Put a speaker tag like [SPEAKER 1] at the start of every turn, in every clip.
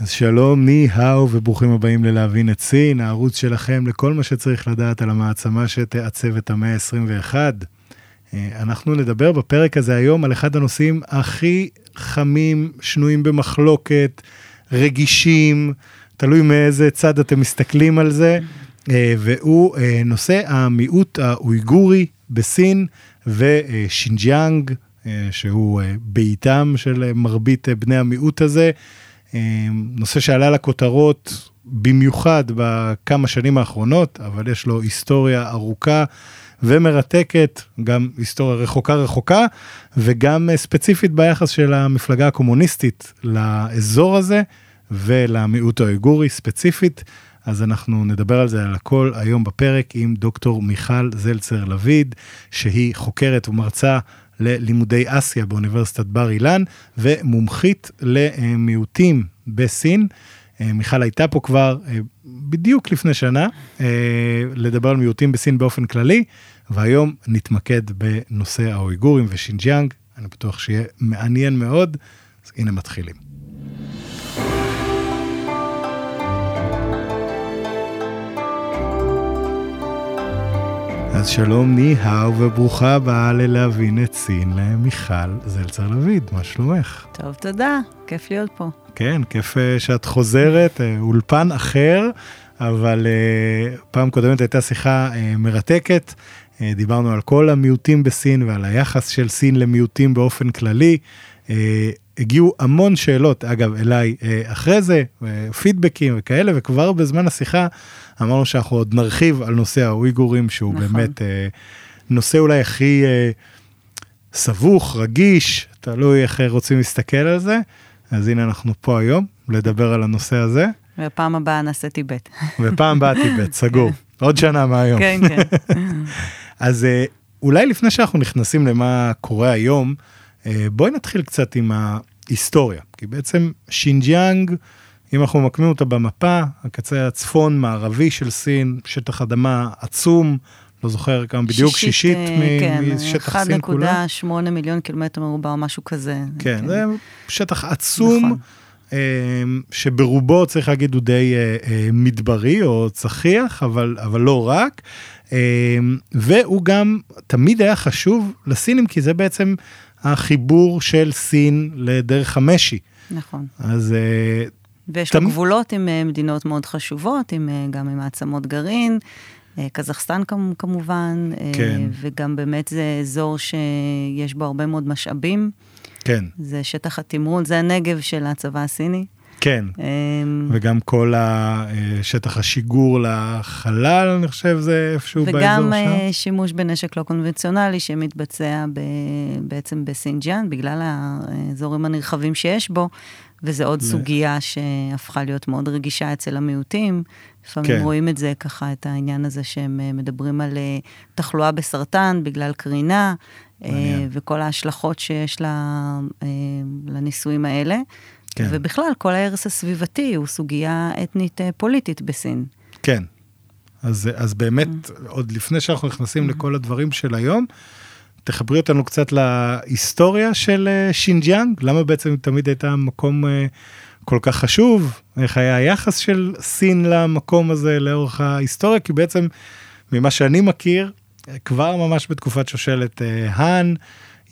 [SPEAKER 1] אז שלום, 你好 וברוכים הבאים ללהבין את סין, הערוץ שלכם לכל מה שצריך לדעת על המעצמה שתעצב את המאה ה-21. אה, אנחנו נדבר בפרק הזה היום על אחד הנושאים הכי חמים, שנויים במחלוקת, רגישים, תלוי מאיזה צד אתם מסתכלים על זה, אה, והוא אה, נושא המיעוט האויגורי בסין ושינג'יאנג, שהוא ביתם של מרבית בני המיעוט הזה. נושא שעלה לכותרות במיוחד בכמה שנים האחרונות, אבל יש לו היסטוריה ארוכה ומרתקת, גם היסטוריה רחוקה רחוקה, וגם ספציפית ביחס של המפלגה הקומוניסטית לאזור הזה ולמיעוט האויגורי ספציפית. אז אנחנו נדבר על זה על הכל היום בפרק עם דוקטור מיכל זלצר לויד, שהיא חוקרת ומרצה ללימודי אסיה באוניברסיטת בר אילן, ומומחית למיעוטים בסין. מיכל הייתה פה כבר אה, בדיוק לפני שנה, אה, לדבר על מיעוטים בסין באופן כללי, והיום נתמקד בנושא האויגורים ושינג'יאנג, אני בטוח שיהיה מעניין מאוד, אז הנה מתחילים. אז שלום ני-האו וברוכה הבאה ללהבין את סין למיכל זלצר לויד, מה שלומך?
[SPEAKER 2] טוב, תודה, כיף להיות פה.
[SPEAKER 1] כן, כיף אה, שאת חוזרת, אה, אולפן אחר, אבל אה, פעם קודמת הייתה שיחה מרתקת, דיברנו על כל המיעוטים בסין ועל היחס של סין למיעוטים באופן כללי. הגיעו המון שאלות, אגב, אליי אחרי זה, פידבקים וכאלה, וכבר בזמן השיחה אמרנו שאנחנו עוד נרחיב על נושא האויגורים, שהוא נכון. באמת אה, נושא אולי הכי אה, סבוך, רגיש, תלוי איך רוצים להסתכל על זה. אז הנה אנחנו פה היום, לדבר על הנושא הזה.
[SPEAKER 2] ופעם הבאה נעשה טיבט.
[SPEAKER 1] ופעם הבאה טיבט, סגור. עוד שנה מהיום.
[SPEAKER 2] כן, כן.
[SPEAKER 1] אז אה, אולי לפני שאנחנו נכנסים למה קורה היום, אה, בואי נתחיל קצת עם ההיסטוריה. כי בעצם שינג'יאנג, אם אנחנו ממקמים אותה במפה, הקצה הצפון-מערבי של סין, שטח אדמה עצום, לא זוכר כמה בדיוק, שישית, שישית
[SPEAKER 2] אה, כן, משטח סין כולה. 1.8 מיליון קילומטר מרובע או משהו כזה.
[SPEAKER 1] כן, כן. זה שטח עצום. נכון. אה, שברובו צריך להגיד הוא די אה, מדברי או צחיח, אבל, אבל לא רק. והוא גם תמיד היה חשוב לסינים, כי זה בעצם החיבור של סין לדרך המשי.
[SPEAKER 2] נכון.
[SPEAKER 1] אז
[SPEAKER 2] ויש תמ... לו גבולות עם אה, מדינות מאוד חשובות, עם, אה, גם עם מעצמות גרעין, אה, קזחסטן כמובן, כן. וגם באמת זה אזור שיש בו הרבה מאוד משאבים.
[SPEAKER 1] כן.
[SPEAKER 2] זה שטח התמרון, זה הנגב של הצבא הסיני.
[SPEAKER 1] כן, אמ, וגם כל השטח השיגור לחלל, אני חושב, זה איפשהו באזור שם.
[SPEAKER 2] וגם שימוש בנשק לא קונבנציונלי שמתבצע ב, בעצם בסינג'אן, בגלל האזורים הנרחבים שיש בו, וזו עוד סוגיה שהפכה להיות מאוד רגישה אצל המיעוטים. לפעמים כן. רואים את זה ככה, את העניין הזה שהם אה, מדברים על אה, תחלואה בסרטן בגלל קרינה, אה, מעניין. וכל ההשלכות שיש לניסויים האלה. כן. ובכלל, כל ההרס הסביבתי הוא סוגיה אתנית פוליטית בסין.
[SPEAKER 1] כן. אז, אז באמת, mm. עוד לפני שאנחנו נכנסים mm. לכל הדברים של היום, תחברי אותנו קצת להיסטוריה של אה, שינג'יאנג, למה בעצם תמיד הייתה מקום אה, כל כך חשוב, איך היה היחס של סין למקום הזה לאורך ההיסטוריה, כי בעצם ממה שאני מכיר, כבר ממש בתקופת שושלת אה, האן,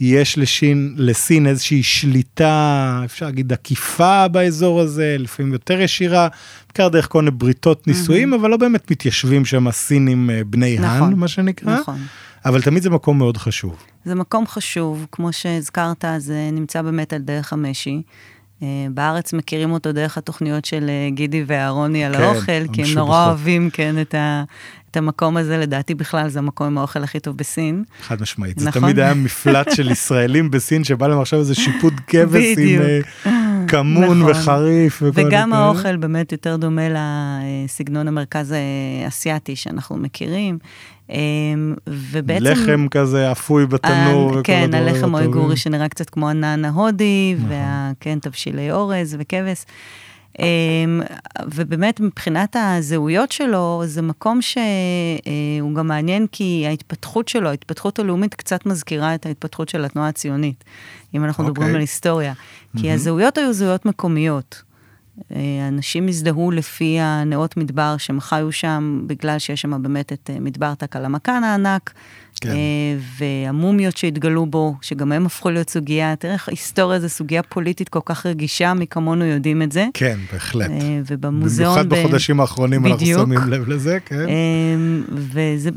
[SPEAKER 1] יש לשין, לסין איזושהי שליטה, אפשר להגיד עקיפה באזור הזה, לפעמים יותר ישירה, בעיקר דרך כל מיני בריתות נישואים, mm-hmm. אבל לא באמת מתיישבים שם הסינים בני נכון, האן, מה שנקרא. נכון. אבל תמיד זה מקום מאוד חשוב.
[SPEAKER 2] זה מקום חשוב, כמו שהזכרת, זה נמצא באמת על דרך המשי. אה, בארץ מכירים אותו דרך התוכניות של אה, גידי ואהרוני על כן, האוכל, כי הם נורא אוהבים, כן, את, ה, את המקום הזה, לדעתי בכלל זה המקום עם האוכל הכי טוב בסין.
[SPEAKER 1] חד משמעית, נכון? זה תמיד היה מפלט של ישראלים בסין, שבא להם עכשיו איזה שיפוט כבש עם אה, כמון נכון. וחריף.
[SPEAKER 2] וגם האוכל באמת יותר דומה לסגנון המרכז האסייתי שאנחנו מכירים.
[SPEAKER 1] אמ, ובעצם... לחם כזה אפוי בתנור
[SPEAKER 2] וכל כן, הלחם האויגורי שנראה קצת כמו הנען ההודי, נכון. וכן, תבשילי אורז וכבש. אמ, ובאמת מבחינת הזהויות שלו, זה מקום שהוא אה, גם מעניין כי ההתפתחות שלו, ההתפתחות הלאומית קצת מזכירה את ההתפתחות של התנועה הציונית, אם אנחנו okay. מדברים אוקיי. על היסטוריה. כי mm-hmm. הזהויות היו זהויות מקומיות. אנשים הזדהו לפי נאות מדבר שהם חיו שם, בגלל שיש שם באמת את מדבר תקלמקן הענק. כן. והמומיות שהתגלו בו, שגם הם הפכו להיות סוגיה, תראה איך היסטוריה זו סוגיה פוליטית כל כך רגישה, מי כמונו יודעים את זה.
[SPEAKER 1] כן, בהחלט.
[SPEAKER 2] ובמוזיאון...
[SPEAKER 1] במיוחד ב... בחודשים האחרונים בדיוק. אנחנו שמים לב לזה, כן.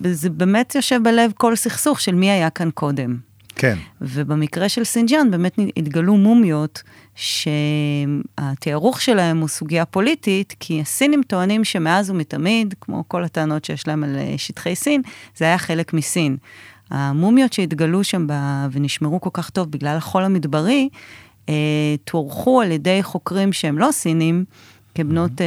[SPEAKER 2] וזה באמת יושב בלב כל סכסוך של מי היה כאן קודם.
[SPEAKER 1] כן.
[SPEAKER 2] ובמקרה של שינג'יאנג באמת התגלו מומיות שהתיארוך שלהם הוא סוגיה פוליטית, כי הסינים טוענים שמאז ומתמיד, כמו כל הטענות שיש להם על אה, שטחי סין, זה היה חלק מסין. המומיות שהתגלו שם ב... ונשמרו כל כך טוב בגלל החול המדברי, אה, תוארכו על ידי חוקרים שהם לא סינים, כבנות אה,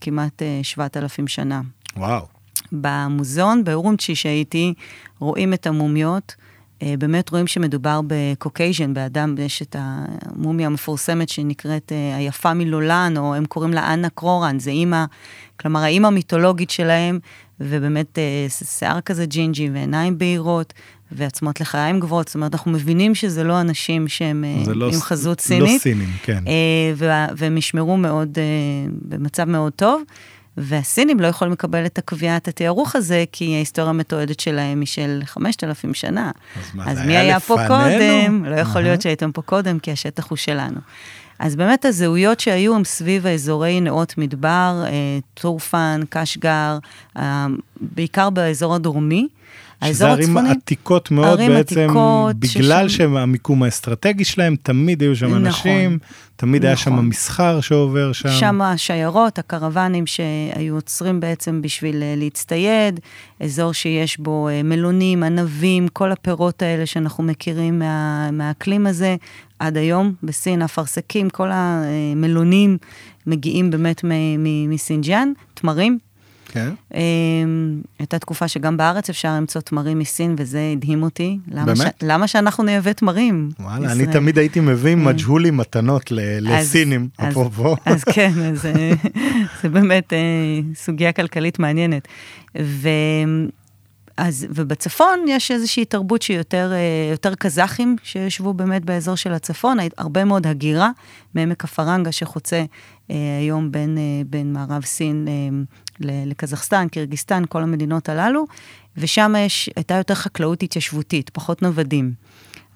[SPEAKER 2] כמעט אה, 7,000 שנה.
[SPEAKER 1] וואו.
[SPEAKER 2] במוזיאון באורונצ'י שהייתי, רואים את המומיות. אה, באמת רואים שמדובר ב Caucasian, באדם, יש את המומיה המפורסמת שנקראת אה, היפה מלולאן, או הם קוראים לה אנה קרוראן, זה אימא, כלומר האימא המיתולוגית שלהם, ובאמת אה, שיער כזה ג'ינג'י ועיניים בהירות, ועצמות לחיים גבוהות, זאת אומרת, אנחנו מבינים שזה לא אנשים שהם לא, עם חזות לא סינית.
[SPEAKER 1] לא סינים, כן.
[SPEAKER 2] והם נשמרו מאוד, במצב מאוד טוב. והסינים לא יכולים לקבל את הקביעת התיארוך הזה, כי ההיסטוריה המתועדת שלהם היא של 5,000 שנה.
[SPEAKER 1] אז מה,
[SPEAKER 2] אז
[SPEAKER 1] זה
[SPEAKER 2] מי
[SPEAKER 1] היה
[SPEAKER 2] היה
[SPEAKER 1] לפנינו?
[SPEAKER 2] פה קודם? לא יכול. להיות שהייתם פה קודם, כי השטח הוא שלנו. אז באמת הזהויות שהיו הם סביב האזורי נאות מדבר, אה, טורפן, קשגר, אה, בעיקר באזור הדרומי.
[SPEAKER 1] שזה
[SPEAKER 2] האזור
[SPEAKER 1] ערים
[SPEAKER 2] הצפוני,
[SPEAKER 1] עתיקות מאוד
[SPEAKER 2] ערים
[SPEAKER 1] בעצם,
[SPEAKER 2] עתיקות,
[SPEAKER 1] בגלל
[SPEAKER 2] ששם-
[SPEAKER 1] שהמיקום האסטרטגי שלהם, תמיד היו שם
[SPEAKER 2] נכון.
[SPEAKER 1] אנשים, תמיד היה שם
[SPEAKER 2] נכון.
[SPEAKER 1] מסחר שעובר שם.
[SPEAKER 2] שם השיירות, הקרוונים שהיו עוצרים בעצם בשביל אה, להצטייד, אזור שיש בו אה, מלונים, ענבים, כל הפירות האלה שאנחנו מכירים מה, מהאקלים הזה. עד היום בסין, אפרסקים, כל המלונים מגיעים באמת מסינג'אן, תמרים.
[SPEAKER 1] כן.
[SPEAKER 2] אה, הייתה תקופה שגם בארץ אפשר למצוא תמרים מסין, וזה הדהים אותי. למה,
[SPEAKER 1] באמת?
[SPEAKER 2] ש... למה שאנחנו נייבא תמרים?
[SPEAKER 1] וואלה, אני? תמיד הייתי מביא מג'הולי מתנות ל-
[SPEAKER 2] אז-
[SPEAKER 1] לסינים,
[SPEAKER 2] אז-
[SPEAKER 1] אפרופו.
[SPEAKER 2] אז כן, אז אה, זה באמת אה, סוגיה כלכלית מעניינת. ו... אז, ובצפון יש איזושהי תרבות שהיא יותר, אה, יותר קזחים שישבו באמת באזור של הצפון, הרבה מאוד הגירה מעמק הפרנגה שחוצה אה, היום בין, אה, בין מערב סין אה, לקזחסטן, קירגיסטן, כל המדינות הללו, ושם יש, הייתה יותר חקלאות התיישבותית, פחות נוודים.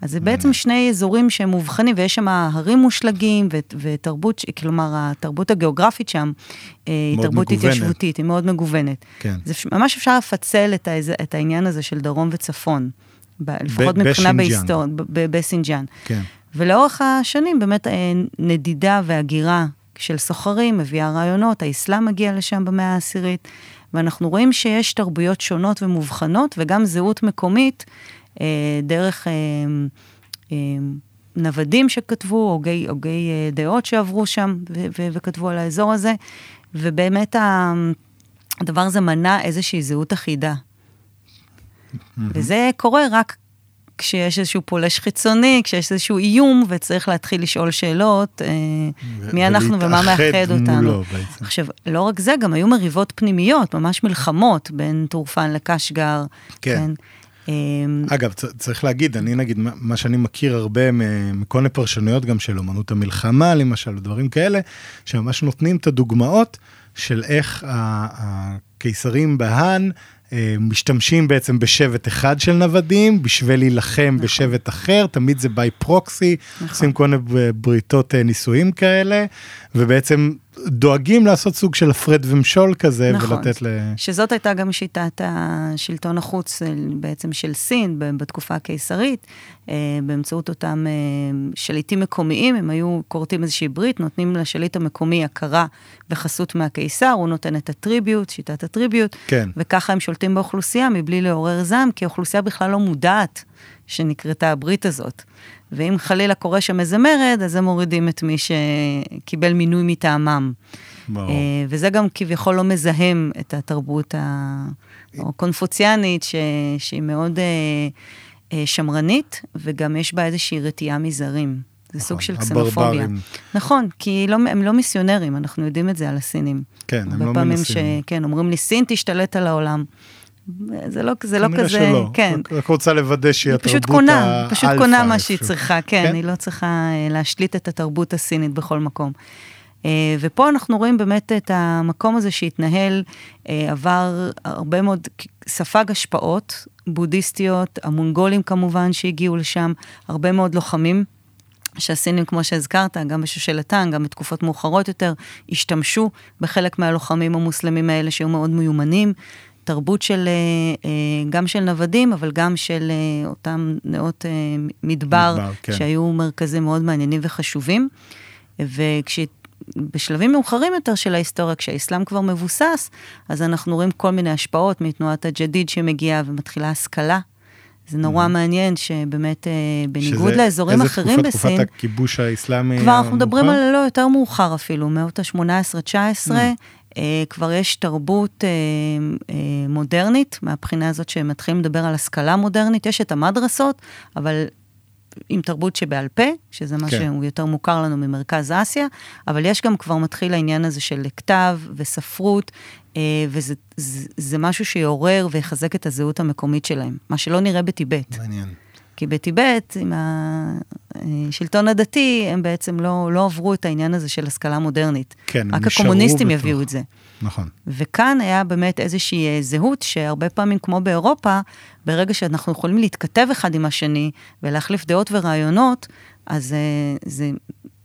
[SPEAKER 2] אז זה בעצם שני אזורים שהם מובחנים, ויש שם הרים מושלגים ו- ותרבות, כלומר, התרבות הגיאוגרפית שם אה, היא תרבות
[SPEAKER 1] מגוונת.
[SPEAKER 2] התיישבותית, היא מאוד מגוונת.
[SPEAKER 1] כן.
[SPEAKER 2] זה ממש אפשר לפצל את. את העניין הזה של דרום וצפון, ב... לפחות מבחינה
[SPEAKER 1] בשינג'אן.
[SPEAKER 2] בהיסטוריה, ב- ב- בסינג'אן.
[SPEAKER 1] כן.
[SPEAKER 2] ולאורך השנים באמת אה, נדידה והגירה של סוחרים מביאה רעיונות, האסלאם מגיע לשם במאה העשירית, ואנחנו רואים שיש תרבויות שונות ומובחנות, וגם זהות מקומית, אה, דרך אה, אה, נוודים שכתבו, הוגי, הוגי אה, דעות שעברו שם ו- ו- וכתבו על האזור הזה, ובאמת ה- הדבר הזה מנע איזושהי זהות אחידה. וזה קורה רק כשיש איזשהו פולש חיצוני, כשיש איזשהו איום וצריך להתחיל לשאול שאלות, אה, מי אנחנו ומה מאחד אותנו.
[SPEAKER 1] בעצם.
[SPEAKER 2] עכשיו, לא רק זה, גם היו מריבות פנימיות, ממש מלחמות בין טורפן לקשגר.
[SPEAKER 1] כן.
[SPEAKER 2] אה,
[SPEAKER 1] אגב, צ- צריך להגיד, אני נגיד, מה- שאני מכיר הרבה מכל מיני פרשנויות גם של אמנות המלחמה, למשל, דברים כאלה, שממש נותנים את הדוגמאות של איך הקיסרים בהאן משתמשים בעצם בשבט אחד של נוודים, בשביל להילחם בשבט אחר, תמיד זה ביי פרוקסי,
[SPEAKER 2] נכון.
[SPEAKER 1] עושים כל מיני בריתות אה, נישואים כאלה, ובעצם דואגים לעשות סוג של הפרד ומשול כזה,
[SPEAKER 2] נכון.
[SPEAKER 1] ולתת ל...
[SPEAKER 2] שזאת הייתה גם שיטת השלטון החוץ אה, בעצם של סין בתקופה הקיסרית, אה, באמצעות אותם אה, שליטים מקומיים, הם היו כורתים איזושהי ברית, נותנים לשליט המקומי הכרה וחסות מהקיסר, הוא נותן את הטריביוט, שיטת הטריביוט,
[SPEAKER 1] כן.
[SPEAKER 2] וככה הם שולטים באוכלוסייה מבלי לעורר זעם, כי האוכלוסייה בכלל לא מודעת שנקרתה הברית הזאת. ואם חלילה קורה שם איזה מרד, אז הם מורידים את מי שקיבל מינוי מטעמם.
[SPEAKER 1] ברור.
[SPEAKER 2] אה, וזה גם כביכול לא מזהם את התרבות הקונפוציאנית, ש... שהיא מאוד אה, אה, שמרנית, וגם יש בה איזושהי רתיעה מזרים. זה סוג של קסנופוביה.
[SPEAKER 1] הברברים.
[SPEAKER 2] נכון, כי לא, הם לא מיסיונרים, אנחנו יודעים את זה על הסינים.
[SPEAKER 1] כן, הם לא מנסים.
[SPEAKER 2] ש... כן, אומרים לי, סין תשתלט על העולם. זה לא, זה לא כזה,
[SPEAKER 1] שלא.
[SPEAKER 2] כן.
[SPEAKER 1] רק- רוצה לוודא שהיא
[SPEAKER 2] היא
[SPEAKER 1] התרבות
[SPEAKER 2] פשוט קונה, פשוט
[SPEAKER 1] האלפא
[SPEAKER 2] קונה מה שהיא. צריכה, כן,
[SPEAKER 1] כן?
[SPEAKER 2] היא לא צריכה אה, להשליט את התרבות הסינית בכל מקום. ופה אנחנו רואים באמת את המקום הזה שהתנהל, עבר הרבה מאוד, ספג השפעות בודהיסטיות, המונגולים כמובן שהגיעו לשם, הרבה מאוד לוחמים. שהסינים, כמו שהזכרת, גם בשושלתן, גם בתקופות מאוחרות יותר, השתמשו בחלק מהלוחמים המוסלמים האלה שהיו מאוד מיומנים. תרבות של, אה, אה, גם של נוודים, אבל גם של אה, אותם נאות מדבר, מדבר כן. שהיו מרכזים מאוד מעניינים וחשובים. וכשבשלבים מאוחרים יותר של ההיסטוריה, כשהאסלאם כבר מבוסס, אז אנחנו רואים כל מיני השפעות מתנועת הג'דיד שמגיעה ומתחילה השכלה זה נורא mm-hmm. מעניין שבאמת, בניגוד שזה, לאזורים אחרים
[SPEAKER 1] בסין... איזה תקופת הכיבוש האסלאמי
[SPEAKER 2] כבר אנחנו מדברים על לא יותר מאוחר אפילו, מאות ה-18-19, mm. אה, כבר יש תרבות אה, אה, מודרנית, מהבחינה הזאת שמתחילים לדבר על השכלה מודרנית, יש את המדרסות, אבל עם תרבות שבעל פה, שזה מה כן. שהוא יותר מוכר לנו ממרכז אסיה, אבל יש גם כבר מתחיל העניין הזה של כתב וספרות, וזה זה, זה משהו שיעורר ויחזק את הזהות המקומית שלהם, מה שלא נראה בטיבט.
[SPEAKER 1] מעניין.
[SPEAKER 2] כי בטיבט, עם השלטון הדתי, הם בעצם לא, לא עברו את העניין הזה של השכלה מודרנית.
[SPEAKER 1] כן,
[SPEAKER 2] רק הקומוניסטים בתוך... יביאו את זה.
[SPEAKER 1] נכון.
[SPEAKER 2] וכאן היה באמת איזושהי אה, זהות שהרבה פעמים, כמו באירופה, ברגע שאנחנו יכולים להתכתב אחד עם השני ולהחליף דעות ורעיונות, אז אה, זה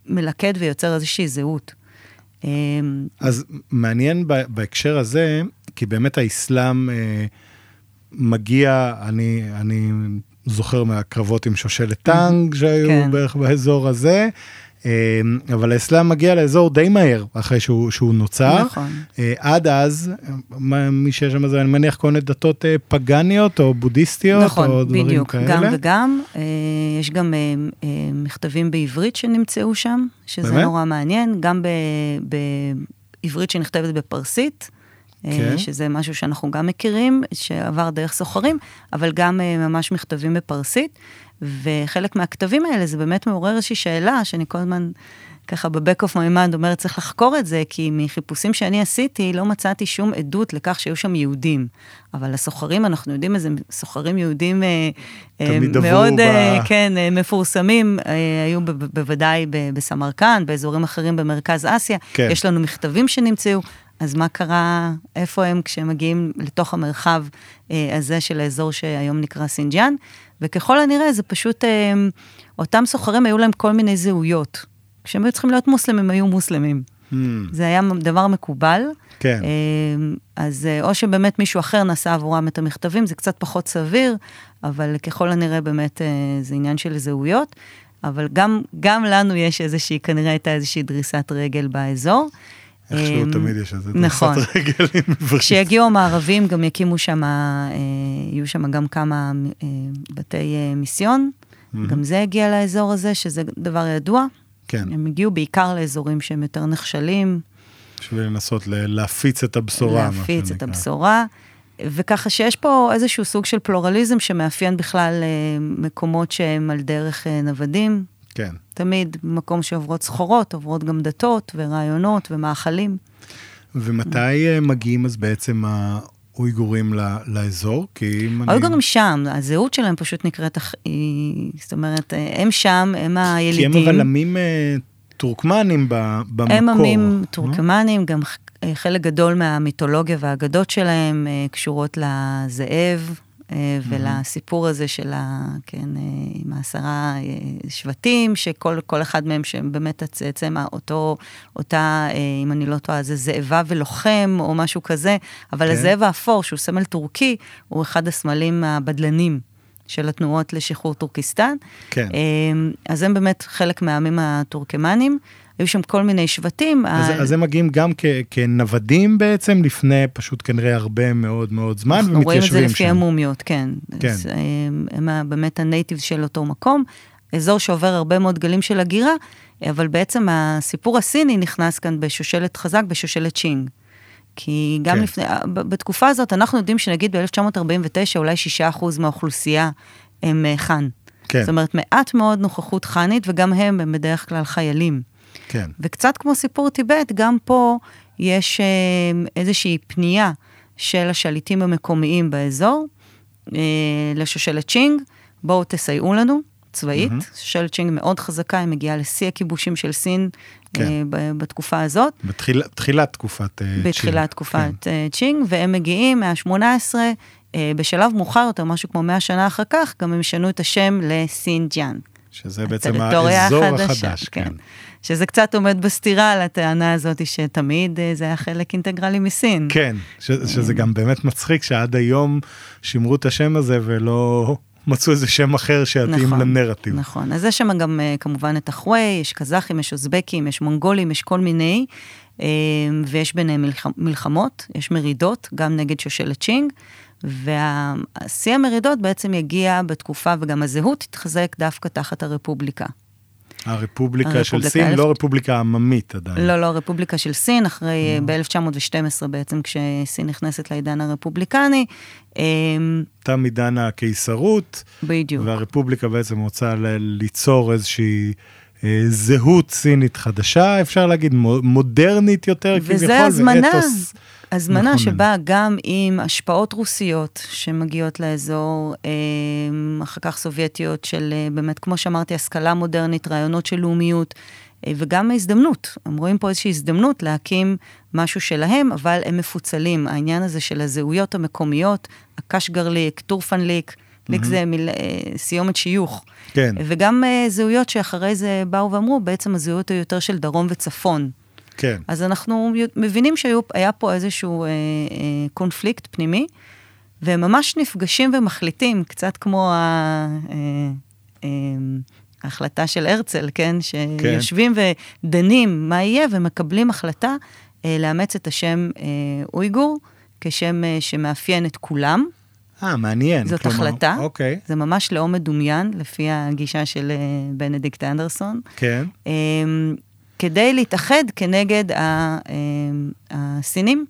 [SPEAKER 2] מלכד ויוצר איזושהי זהות.
[SPEAKER 1] אמ, אז מעניין בהקשר הזה, כי באמת האסלאם אה, מגיע, אני, אני זוכר מהקרבות עם שושלת טאנג שהיו כן. בערך באזור הזה. אמ, אבל האסלאם מגיע לאזור די מהר אחרי שהוא, שהוא נוצר.
[SPEAKER 2] נכון.
[SPEAKER 1] אה, עד אז, מי שיש שם, אני מניח כל מיני דתות אה, פגניות או בודהיסטיות
[SPEAKER 2] נכון,
[SPEAKER 1] או דברים
[SPEAKER 2] בדיוק,
[SPEAKER 1] כאלה.
[SPEAKER 2] נכון, בדיוק, גם וגם. אה, יש גם מכתבים בעברית שנמצאו שם, שזה באמת? נורא מעניין, גם בעברית שנכתבת בפרסית. כן. שזה משהו שאנחנו גם מכירים, שעבר דרך סוחרים, אבל גם ממש מכתבים בפרסית. וחלק מהכתבים האלה זה באמת מעורר איזושהי שאלה, שאני כל הזמן ה back of my mind אומרת, צריך לחקור את זה, כי מחיפושים שאני עשיתי, לא מצאתי שום עדות לכך שהיו שם יהודים. אבל הסוחרים, אנחנו יודעים איזה סוחרים יהודים אה,
[SPEAKER 1] אה, מאוד, אה,
[SPEAKER 2] ב... כן, אה, מפורסמים, אה, היו בוודאי ב- בסמרקנד, באזורים אחרים במרכז אסיה. כן. יש לנו מכתבים שנמצאו. אז מה קרה, איפה הם כשהם מגיעים לתוך המרחב אה, הזה של האזור שהיום נקרא שינג'יאנג? וככל הנראה זה פשוט, אה, אותם סוחרים היו להם כל מיני זהויות. כשהם היו צריכים להיות מוסלמים, היו מוסלמים. Hmm. זה היה דבר מקובל.
[SPEAKER 1] כן. אה,
[SPEAKER 2] אז אה, או שבאמת מישהו אחר נשא עבורם את המכתבים, זה קצת פחות סביר, אבל ככל הנראה באמת אה, זה עניין של זהויות. אבל גם, גם לנו יש איזושהי, כנראה הייתה איזושהי דריסת רגל באזור.
[SPEAKER 1] איכשהו אמ, תמיד יש איזה נכון. דריסת רגל עם עברית.
[SPEAKER 2] כשיגיעו המערבים גם יקימו שם, אה, יהיו שם גם כמה אה, בתי אה, מיסיון. גם זה הגיע לאזור הזה, שזה דבר ידוע.
[SPEAKER 1] כן.
[SPEAKER 2] הם הגיעו בעיקר לאזורים שהם יותר נחשלים.
[SPEAKER 1] בשביל לנסות להפיץ את הבשורה,
[SPEAKER 2] להפיץ את הבשורה. וככה שיש פה איזשהו סוג של פלורליזם שמאפיין בכלל מקומות שהם על דרך נוודים.
[SPEAKER 1] כן.
[SPEAKER 2] תמיד במקום שעוברות סחורות, עוברות גם דתות ורעיונות ומאכלים.
[SPEAKER 1] ומתי אה, מגיעים אז בעצם האויגורים לאזור? כי אם
[SPEAKER 2] אני... האויגורים שם, הזהות שלהם פשוט נקראת, זאת אומרת, אה, הם שם, הם הילידים.
[SPEAKER 1] כי הם אבל עמים אה, טורקמנים במקור.
[SPEAKER 2] הם עמים טורקמנים, גם חלק גדול מהמיתולוגיה והאגדות שלהם קשורות לזאב, ולסיפור הזה של ה... כן, אה, עם העשרה אה, שבטים, שכל אחד מהם שהם באמת הצאצא אותו, אותה, אם אני לא טועה, זה זאבה ולוחם או משהו כזה, אבל כן. הזאב האפור, שהוא סמל טורקי, הוא אחד הסמלים הבדלנים. של התנועות לשחרור טורקיסטן.
[SPEAKER 1] כן.
[SPEAKER 2] אז הם באמת חלק מהעמים הטורקמנים. היו שם כל מיני שבטים.
[SPEAKER 1] אז, ה... אז הם מגיעים גם כ, כנוודים בעצם, לפני פשוט כנראה הרבה מאוד מאוד זמן, ומתיישבים שם. אנחנו רואים את
[SPEAKER 2] זה לפי המומיות, כן. כן. אז, הם, הם באמת ה native של אותו מקום, אזור שעובר הרבה מאוד גלים של הגירה, אבל בעצם הסיפור הסיני נכנס כאן בשושלת חזק, בשושלת צ'ינג. כי גם כן. לפני, בתקופה הזאת, אנחנו יודעים שנגיד ב-1949, אולי 6% מהאוכלוסייה הם אה, חאן.
[SPEAKER 1] כן.
[SPEAKER 2] זאת אומרת, מעט מאוד נוכחות חאנית, וגם הם, הם בדרך כלל חיילים.
[SPEAKER 1] כן.
[SPEAKER 2] וקצת כמו סיפור טיבט, גם פה יש אה, איזושהי פנייה של השליטים המקומיים באזור, אה, לשושלת צ'ינג, בואו תסייעו לנו, צבאית, mm-hmm. שושלת צ'ינג מאוד חזקה, היא מגיעה לשיא הכיבושים של סין כן. אה, בתקופה הזאת.
[SPEAKER 1] בתחיל, בתחילת תקופת uh, צ'ינג.
[SPEAKER 2] בתחילת תקופת כן. uh, צ'ינג, והם מגיעים מה-18, uh, בשלב מאוחר יותר, משהו כמו 100 שנה אחר כך, גם הם ישנו את השם לשינג'יאנג.
[SPEAKER 1] שזה בעצם האזור החדש, החדש כן. כן.
[SPEAKER 2] שזה קצת עומד בסתירה על הטענה הזאת שתמיד uh, זה היה חלק אינטגרלי מסין.
[SPEAKER 1] כן, ש- שזה גם באמת מצחיק שעד היום שימרו את השם הזה ולא מצאו איזה שם אחר שיתאים נכון, לנרטיב.
[SPEAKER 2] נכון, אז יש שם גם uh, כמובן את החווי, יש קזחים, יש אוזבקים, יש מונגולים, יש כל מיני, ויש ביניהם מלח, מלחמות, יש מרידות, גם נגד שושלת צ'ינג. והשיא המרידות בעצם יגיע בתקופה, וגם הזהות תתחזק דווקא תחת הרפובליקה.
[SPEAKER 1] הרפובליקה, הרפובליקה של סין, אלף... לא רפובליקה עממית עדיין.
[SPEAKER 2] לא, לא, רפובליקה של סין, אחרי, mm. ב-1912 בעצם, כשסין נכנסת לעידן הרפובליקני.
[SPEAKER 1] אמ, תם עידן הקיסרות.
[SPEAKER 2] בדיוק.
[SPEAKER 1] והרפובליקה בעצם רוצה ליצור איזושהי... אה, זהות סינית חדשה, אפשר להגיד מודרנית יותר
[SPEAKER 2] כביכול, וזה הזמנה, ואתוס. הזמנה נכון. שבאה גם עם השפעות רוסיות שמגיעות לאזור, אה, אחר כך סובייטיות של אה, באמת, כמו שאמרתי, השכלה מודרנית, רעיונות של לאומיות, וגם הזדמנות. הם רואים פה איזושהי הזדמנות להקים משהו שלהם, אבל הם מפוצלים. העניין הזה של הזהויות המקומיות, הקשגרליק, טורפנליק, ליק זה מיל, סיומת שיוך.
[SPEAKER 1] כן.
[SPEAKER 2] וגם זהויות שאחרי זה באו ואמרו, בעצם הזהויות היותר של דרום וצפון.
[SPEAKER 1] כן.
[SPEAKER 2] אז אנחנו מבינים שהיה פה איזשהו אה, אה, קונפליקט פנימי, והם ממש נפגשים ומחליטים, קצת כמו ה... אה, אה, ההחלטה של הרצל, כן? שיושבים כן. ודנים מה יהיה ומקבלים החלטה אה, לאמץ את השם אה, אויגור כשם אה, שמאפיין את כולם.
[SPEAKER 1] אה, מעניין.
[SPEAKER 2] זאת כלומר, החלטה. אוקיי. זה ממש לאום מדומיין, לפי הגישה של אה, בנדיקט אנדרסון.
[SPEAKER 1] כן.
[SPEAKER 2] אה, כדי להתאחד כנגד אה, הסינים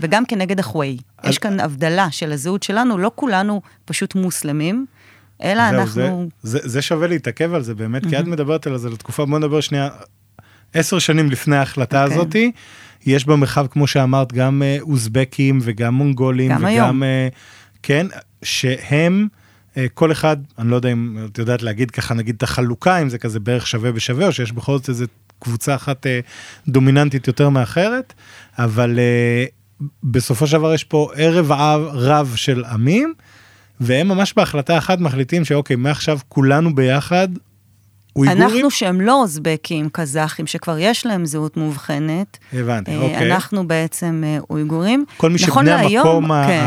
[SPEAKER 2] וגם כנגד החווי. אז... יש כאן הבדלה של הזהות שלנו, לא כולנו פשוט מוסלמים, אלא זהו, אנחנו...
[SPEAKER 1] זה, זה, זה שווה להתעכב על זה באמת, mm-hmm. כי את מדברת על זה לתקופה, בוא נדבר שנייה, עשר שנים לפני ההחלטה okay. אוקיי. הזאתי, יש במרחב, כמו שאמרת, גם אה, אוזבקים וגם מונגולים.
[SPEAKER 2] גם וגם, היום. אה,
[SPEAKER 1] כן, שהם... כל אחד, אני לא יודע אם את יודעת להגיד ככה, נגיד את החלוקה, אם זה כזה בערך שווה בשווה, או שיש בכל זאת איזה קבוצה אחת אה, דומיננטית יותר מאחרת, אבל אה, בסופו של דבר יש פה ערב רב של עמים, והם ממש בהחלטה אחת מחליטים שאוקיי, מעכשיו כולנו ביחד
[SPEAKER 2] אויגורים? אנחנו שהם לא אוזבקים, קזחים, שכבר יש להם זהות מובחנת.
[SPEAKER 1] הבנתי, אה, אוקיי.
[SPEAKER 2] אנחנו בעצם אה, אויגורים.
[SPEAKER 1] כל מי שבני המקום כן.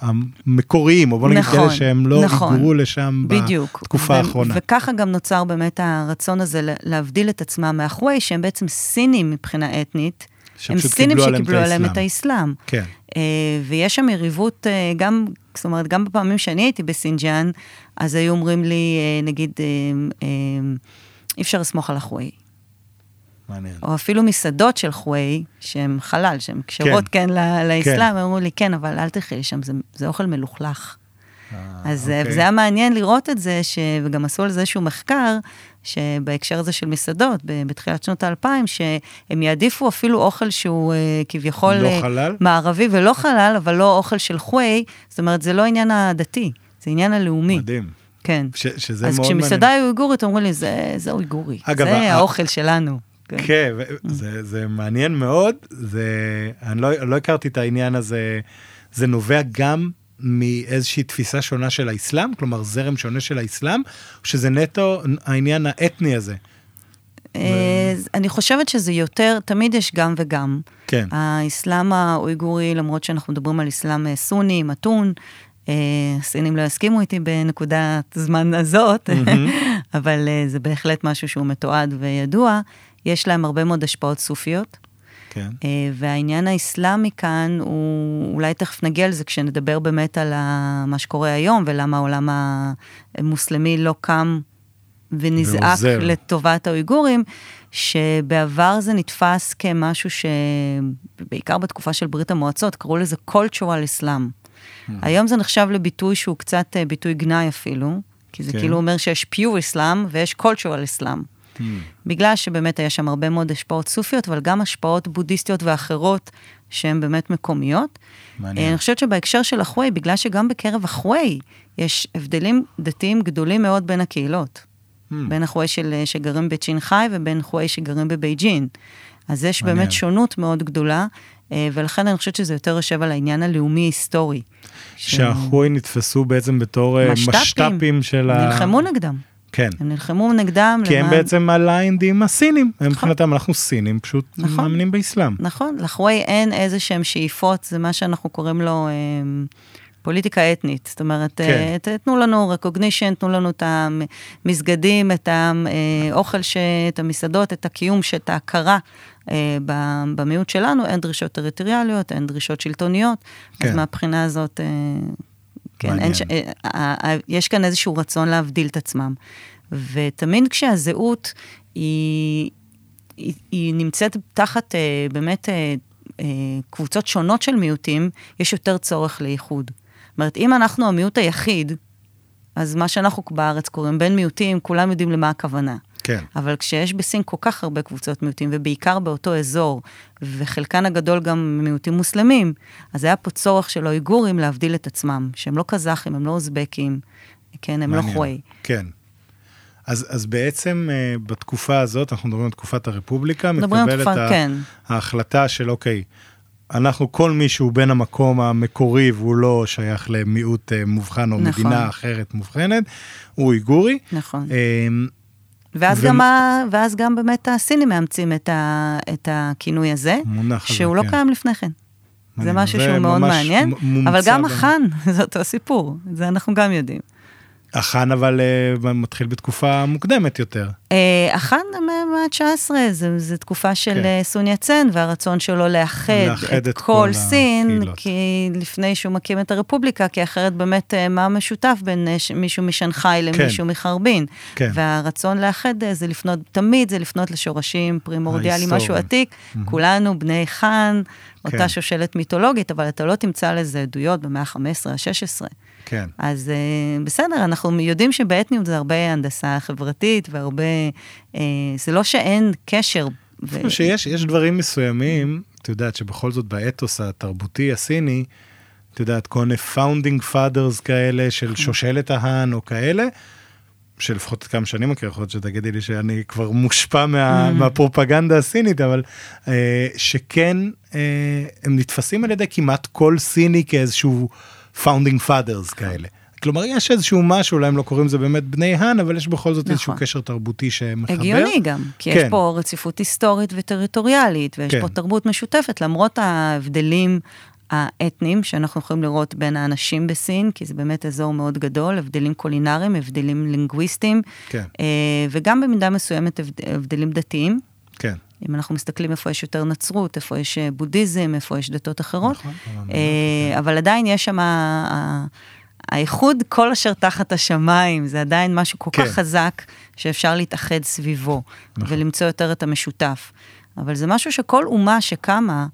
[SPEAKER 1] המקוריים, או בוא נגיד כאלה נכון, שהם לא נכון, היגרו לשם בדיוק. בתקופה האחרונה.
[SPEAKER 2] וככה גם נוצר באמת הרצון הזה להבדיל את עצמם מאחווי, שהם בעצם סינים מבחינה אתנית. הם סינים שקיבלו עליהם את האסלאם.
[SPEAKER 1] כן.
[SPEAKER 2] אה, ויש שם יריבות גם, זאת אומרת, גם בפעמים שאני הייתי בסינג'אן, אז היו אומרים לי, אה, נגיד, אה, אי אפשר לסמוך על החווי.
[SPEAKER 1] מעניין.
[SPEAKER 2] או אפילו מסעדות של חווי, שהן חלל, שהן כשרות כן, כן לאסלאם, כן. אמרו לי, כן, אבל אל תלכי לשם, זה, זה אוכל מלוכלך. אז אוקיי. זה היה מעניין לראות את זה, ש... וגם עשו על זה איזשהו מחקר, שבהקשר הזה של מסעדות, בתחילת שנות האלפיים, שהם יעדיפו אפילו אוכל שהוא uh, כביכול
[SPEAKER 1] לא חלל?
[SPEAKER 2] מערבי ולא חלל, אבל לא אוכל של חווי, זאת אומרת, זה לא עניין הדתי, זה עניין הלאומי.
[SPEAKER 1] מדהים.
[SPEAKER 2] כן.
[SPEAKER 1] ש, שזה
[SPEAKER 2] אז כשמסעדה היא אויגורית, אומרים לי, זה, זה אויגורי, אגב, זה האוכל שלנו.
[SPEAKER 1] כן, כן זה, זה מעניין מאוד, זה, אני לא, לא הכרתי את העניין הזה, זה נובע גם מאיזושהי תפיסה שונה של האסלאם, כלומר זרם שונה של האסלאם, או שזה נטו העניין האתני הזה?
[SPEAKER 2] אה, אני חושבת שזה יותר, תמיד יש גם וגם.
[SPEAKER 1] כן.
[SPEAKER 2] האסלאם האויגורי, למרות שאנחנו מדברים על אסלאם אה, סוני, מתון, אה, הסינים לא יסכימו איתי בנקודת זמן הזאת, אבל זה בהחלט משהו שהוא מתועד וידוע. יש להם הרבה מאוד השפעות סופיות.
[SPEAKER 1] כן.
[SPEAKER 2] והעניין האסלאמי כאן, הוא, אולי תכף נגיע לזה כשנדבר באמת על מה שקורה היום, ולמה העולם המוסלמי לא קם ונזעק ועוזר. לטובת האויגורים, שבעבר זה נתפס כמשהו שבעיקר בתקופה של ברית המועצות, קראו לזה cultural Islam. Mm. היום זה נחשב לביטוי שהוא קצת אה, ביטוי גנאי אפילו, כי זה כן. כאילו אומר שיש pure Islam ויש cultural Islam. Mm. בגלל שבאמת היה שם הרבה מאוד השפעות סופיות, אבל גם השפעות בודהיסטיות ואחרות שהן באמת מקומיות. מעניין. אני חושבת שבהקשר של החואי, בגלל שגם בקרב החואי יש הבדלים דתיים גדולים מאוד בין הקהילות. Hmm. בין החואי של, שגרים בצ'ינגחאי ובין חואי שגרים בבייג'ינג. אז יש מעניין. באמת שונות מאוד גדולה, אה, ולכן אני חושבת שזה יותר יושב על העניין הלאומי-היסטורי.
[SPEAKER 1] שהחואי ש... נתפסו בעצם בתור אה, משת"פים, משת"פים של
[SPEAKER 2] ה... נלחמו נגדם.
[SPEAKER 1] כן.
[SPEAKER 2] הם נלחמו נגדם.
[SPEAKER 1] כי למען... הם בעצם aligned עם הסינים. נכון. מבחינתם אנחנו סינים, פשוט נכון. מאמינים באסלאם.
[SPEAKER 2] נכון, לחווי אין איזה שהם שאיפות, זה מה שאנחנו קוראים לו... אה, פוליטיקה אתנית, זאת אומרת, כן. ת, תנו לנו recognition, תנו לנו את המסגדים, את האוכל, את המסעדות, את הקיום, את ההכרה אה, במיעוט שלנו, אין דרישות טריטוריאליות, אין דרישות שלטוניות, כן. אז מהבחינה הזאת, אה, כן, אין, ש, אה, יש כאן איזשהו רצון להבדיל את עצמם. ותמיד כשהזהות היא, היא, היא נמצאת תחת באמת קבוצות שונות של מיעוטים, יש יותר צורך לאיחוד. זאת אומרת, אם אנחנו המיעוט היחיד, אז מה שאנחנו בארץ קוראים בין מיעוטים, כולם יודעים למה הכוונה.
[SPEAKER 1] כן.
[SPEAKER 2] אבל כשיש בסין כל כך הרבה קבוצות מיעוטים, ובעיקר באותו אזור, וחלקן הגדול גם מיעוטים מוסלמים, אז היה פה צורך של האויגורים להבדיל את עצמם, שהם לא קזחים, הם לא אוזבקים, כן, הם לא מעניין. לא חווי.
[SPEAKER 1] כן. אז, אז בעצם uh, בתקופה הזאת, אנחנו מדברים על תקופת הרפובליקה, מקבלת תקופה, כן. ההחלטה של אוקיי, אנחנו, כל מי שהוא בין המקום המקורי והוא לא שייך למיעוט uh, מובחן או נכון. מדינה אחרת מובחנת, הוא איגורי.
[SPEAKER 2] נכון. ואז, ו... גם ה... ואז גם באמת הסינים מאמצים את, ה... את הכינוי הזה, שהוא לא כן. קיים לפני כן. זה משהו שהוא מאוד מעניין, אבל גם החאן, זה אותו סיפור, זה אנחנו גם יודעים.
[SPEAKER 1] החאן אבל uh, מתחיל בתקופה מוקדמת יותר.
[SPEAKER 2] Uh, החאן מהמאה ה-19, זו תקופה של כן. uh, סון יצן, והרצון שלו לאחד, לאחד את, את כל, כל סין, הקהילות. כי לפני שהוא מקים את הרפובליקה, כי אחרת באמת מה משותף בין מישהו משנגחאי למישהו כן. מחרבין. כן. והרצון לאחד זה לפנות, תמיד זה לפנות לשורשים פרימורדיאליים, משהו עתיק, mm-hmm. כולנו בני חאן, אותה כן. שושלת מיתולוגית, אבל אתה לא תמצא לזה עדויות במאה ה-15, ה-16.
[SPEAKER 1] כן.
[SPEAKER 2] אז uh, בסדר, אנחנו יודעים שבאתניות זה הרבה הנדסה חברתית והרבה, uh, זה לא שאין קשר.
[SPEAKER 1] ו... שיש יש דברים מסוימים, את יודעת שבכל זאת באתוס התרבותי הסיני, את יודעת, כל מיני founding fathers כאלה של כן. שושלת ההאן או כאלה, שלפחות כמה שאני מכיר, יכול להיות שתגידי לי שאני כבר מושפע מה, mm. מהפרופגנדה הסינית, אבל אה, שכן אה, הם נתפסים על ידי כמעט כל סיני כאיזשהו founding fathers כאלה. כלומר, יש איזשהו משהו, אולי הם לא קוראים לזה באמת בני האן, אבל יש בכל זאת נכון. איזשהו קשר תרבותי שמחבר.
[SPEAKER 2] הגיוני גם, כי כן. יש פה רציפות היסטורית וטריטוריאלית, ויש כן. פה תרבות משותפת, למרות ההבדלים האתניים שאנחנו יכולים לראות בין האנשים בסין, כי זה באמת אזור מאוד גדול, הבדלים קולינריים, הבדלים לינגוויסטיים,
[SPEAKER 1] כן. אה,
[SPEAKER 2] וגם במידה מסוימת הבדלים דתיים.
[SPEAKER 1] כן.
[SPEAKER 2] אם אנחנו מסתכלים איפה יש יותר נצרות, איפה יש אה, בודהיזם, איפה יש דתות אחרות. נכון. אה, אבל עדיין יש שם, האיחוד כל אשר תחת השמיים, זה עדיין משהו כל כן. כך חזק, שאפשר להתאחד סביבו, נכון. ולמצוא יותר את המשותף. אבל זה משהו שכל אומה שקמה,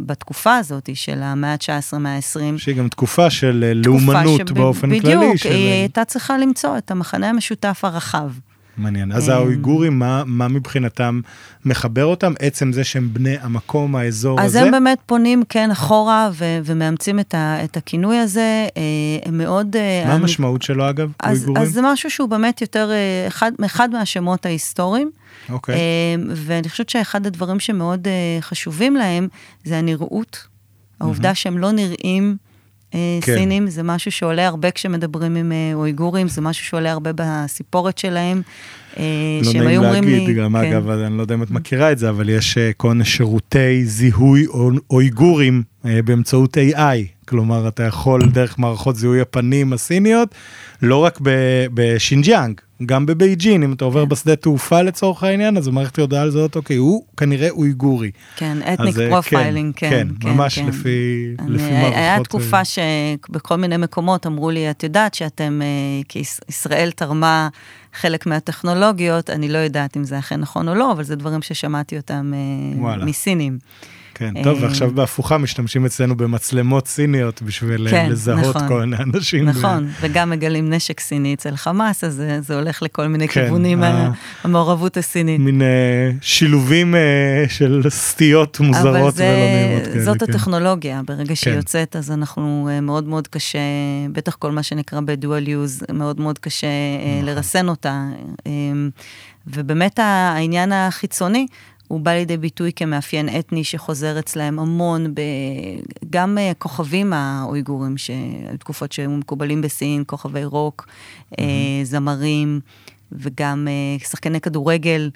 [SPEAKER 2] בתקופה הזאת של המאה ה-19, המאה ה-20.
[SPEAKER 1] שהיא גם תקופה של אה, לאומנות שב... באופן
[SPEAKER 2] בדיוק,
[SPEAKER 1] כללי.
[SPEAKER 2] בדיוק, היא הייתה צריכה למצוא את המחנה המשותף הרחב.
[SPEAKER 1] מעניין. אז האויגורים, מה, מה מבחינתם מחבר אותם? עצם זה שהם בני המקום, האזור
[SPEAKER 2] אז
[SPEAKER 1] הזה?
[SPEAKER 2] אז הם באמת פונים, כן, אחורה ו- ומאמצים את, ה- את הכינוי הזה. אה, הם מאוד...
[SPEAKER 1] אה, מה אני... המשמעות שלו, אגב,
[SPEAKER 2] אז,
[SPEAKER 1] אויגורים?
[SPEAKER 2] אז זה משהו שהוא באמת יותר, אה, אחד, אחד מהשמות ההיסטוריים.
[SPEAKER 1] אוקיי.
[SPEAKER 2] ואני חושבת שאחד הדברים שמאוד חשובים להם זה הנראות. העובדה. שהם לא נראים... כן. סינים, זה משהו שעולה הרבה כשמדברים עם אה, אויגורים, זה משהו שעולה הרבה בסיפורת שלהם.
[SPEAKER 1] אה, לא לי... נעים להגיד, גם כן. אגב, אני לא יודע אם את מכירה את זה, אבל יש אה, כל שירותי זיהוי אויגורים באמצעות AI. כלומר, אתה יכול דרך מערכות זיהוי הפנים הסיניות, לא רק בשינג'יאנג, גם בבייג'ין, אם אתה עובר כן. בשדה תעופה לצורך העניין, אז המערכת יודעה לזהות, אוקיי, הוא כנראה אויגורי.
[SPEAKER 2] כן, ethnic profiling, כן,
[SPEAKER 1] כן, כן, ממש כן. לפי, אני, לפי מערכות.
[SPEAKER 2] היה תקופה ו... שבכל מיני מקומות אמרו לי, את יודעת שאתם, אה, כי ישראל תרמה חלק מהטכנולוגיות, אני לא יודעת אם זה אכן נכון או לא, אבל זה דברים ששמעתי אותם אה, וואלה. מסינים.
[SPEAKER 1] כן, טוב, ועכשיו בהפוכה משתמשים אצלנו במצלמות סיניות בשביל כן, לזהות נכון, כל מיני אנשים.
[SPEAKER 2] נכון, ב... וגם מגלים נשק סיני אצל חמאס, אז זה, זה הולך לכל מיני כן, כיוונים, ה... המעורבות הסינית.
[SPEAKER 1] מין uh, שילובים uh, של סטיות מוזרות
[SPEAKER 2] ולא נעימות כאלה. זאת כן. הטכנולוגיה, ברגע שהיא כן. יוצאת, אז אנחנו uh, מאוד מאוד קשה, בטח כל מה שנקרא בדואל יוז, מאוד מאוד קשה uh, לרסן אותה. Uh, ובאמת העניין החיצוני, הוא בא לידי ביטוי כמאפיין אתני שחוזר אצלהם המון, ב... גם הכוכבים האויגורים, שהיו תקופות שהיו מקובלים בסין, כוכבי רוק, mm-hmm. זמרים, וגם אה, שחקני כדורגל.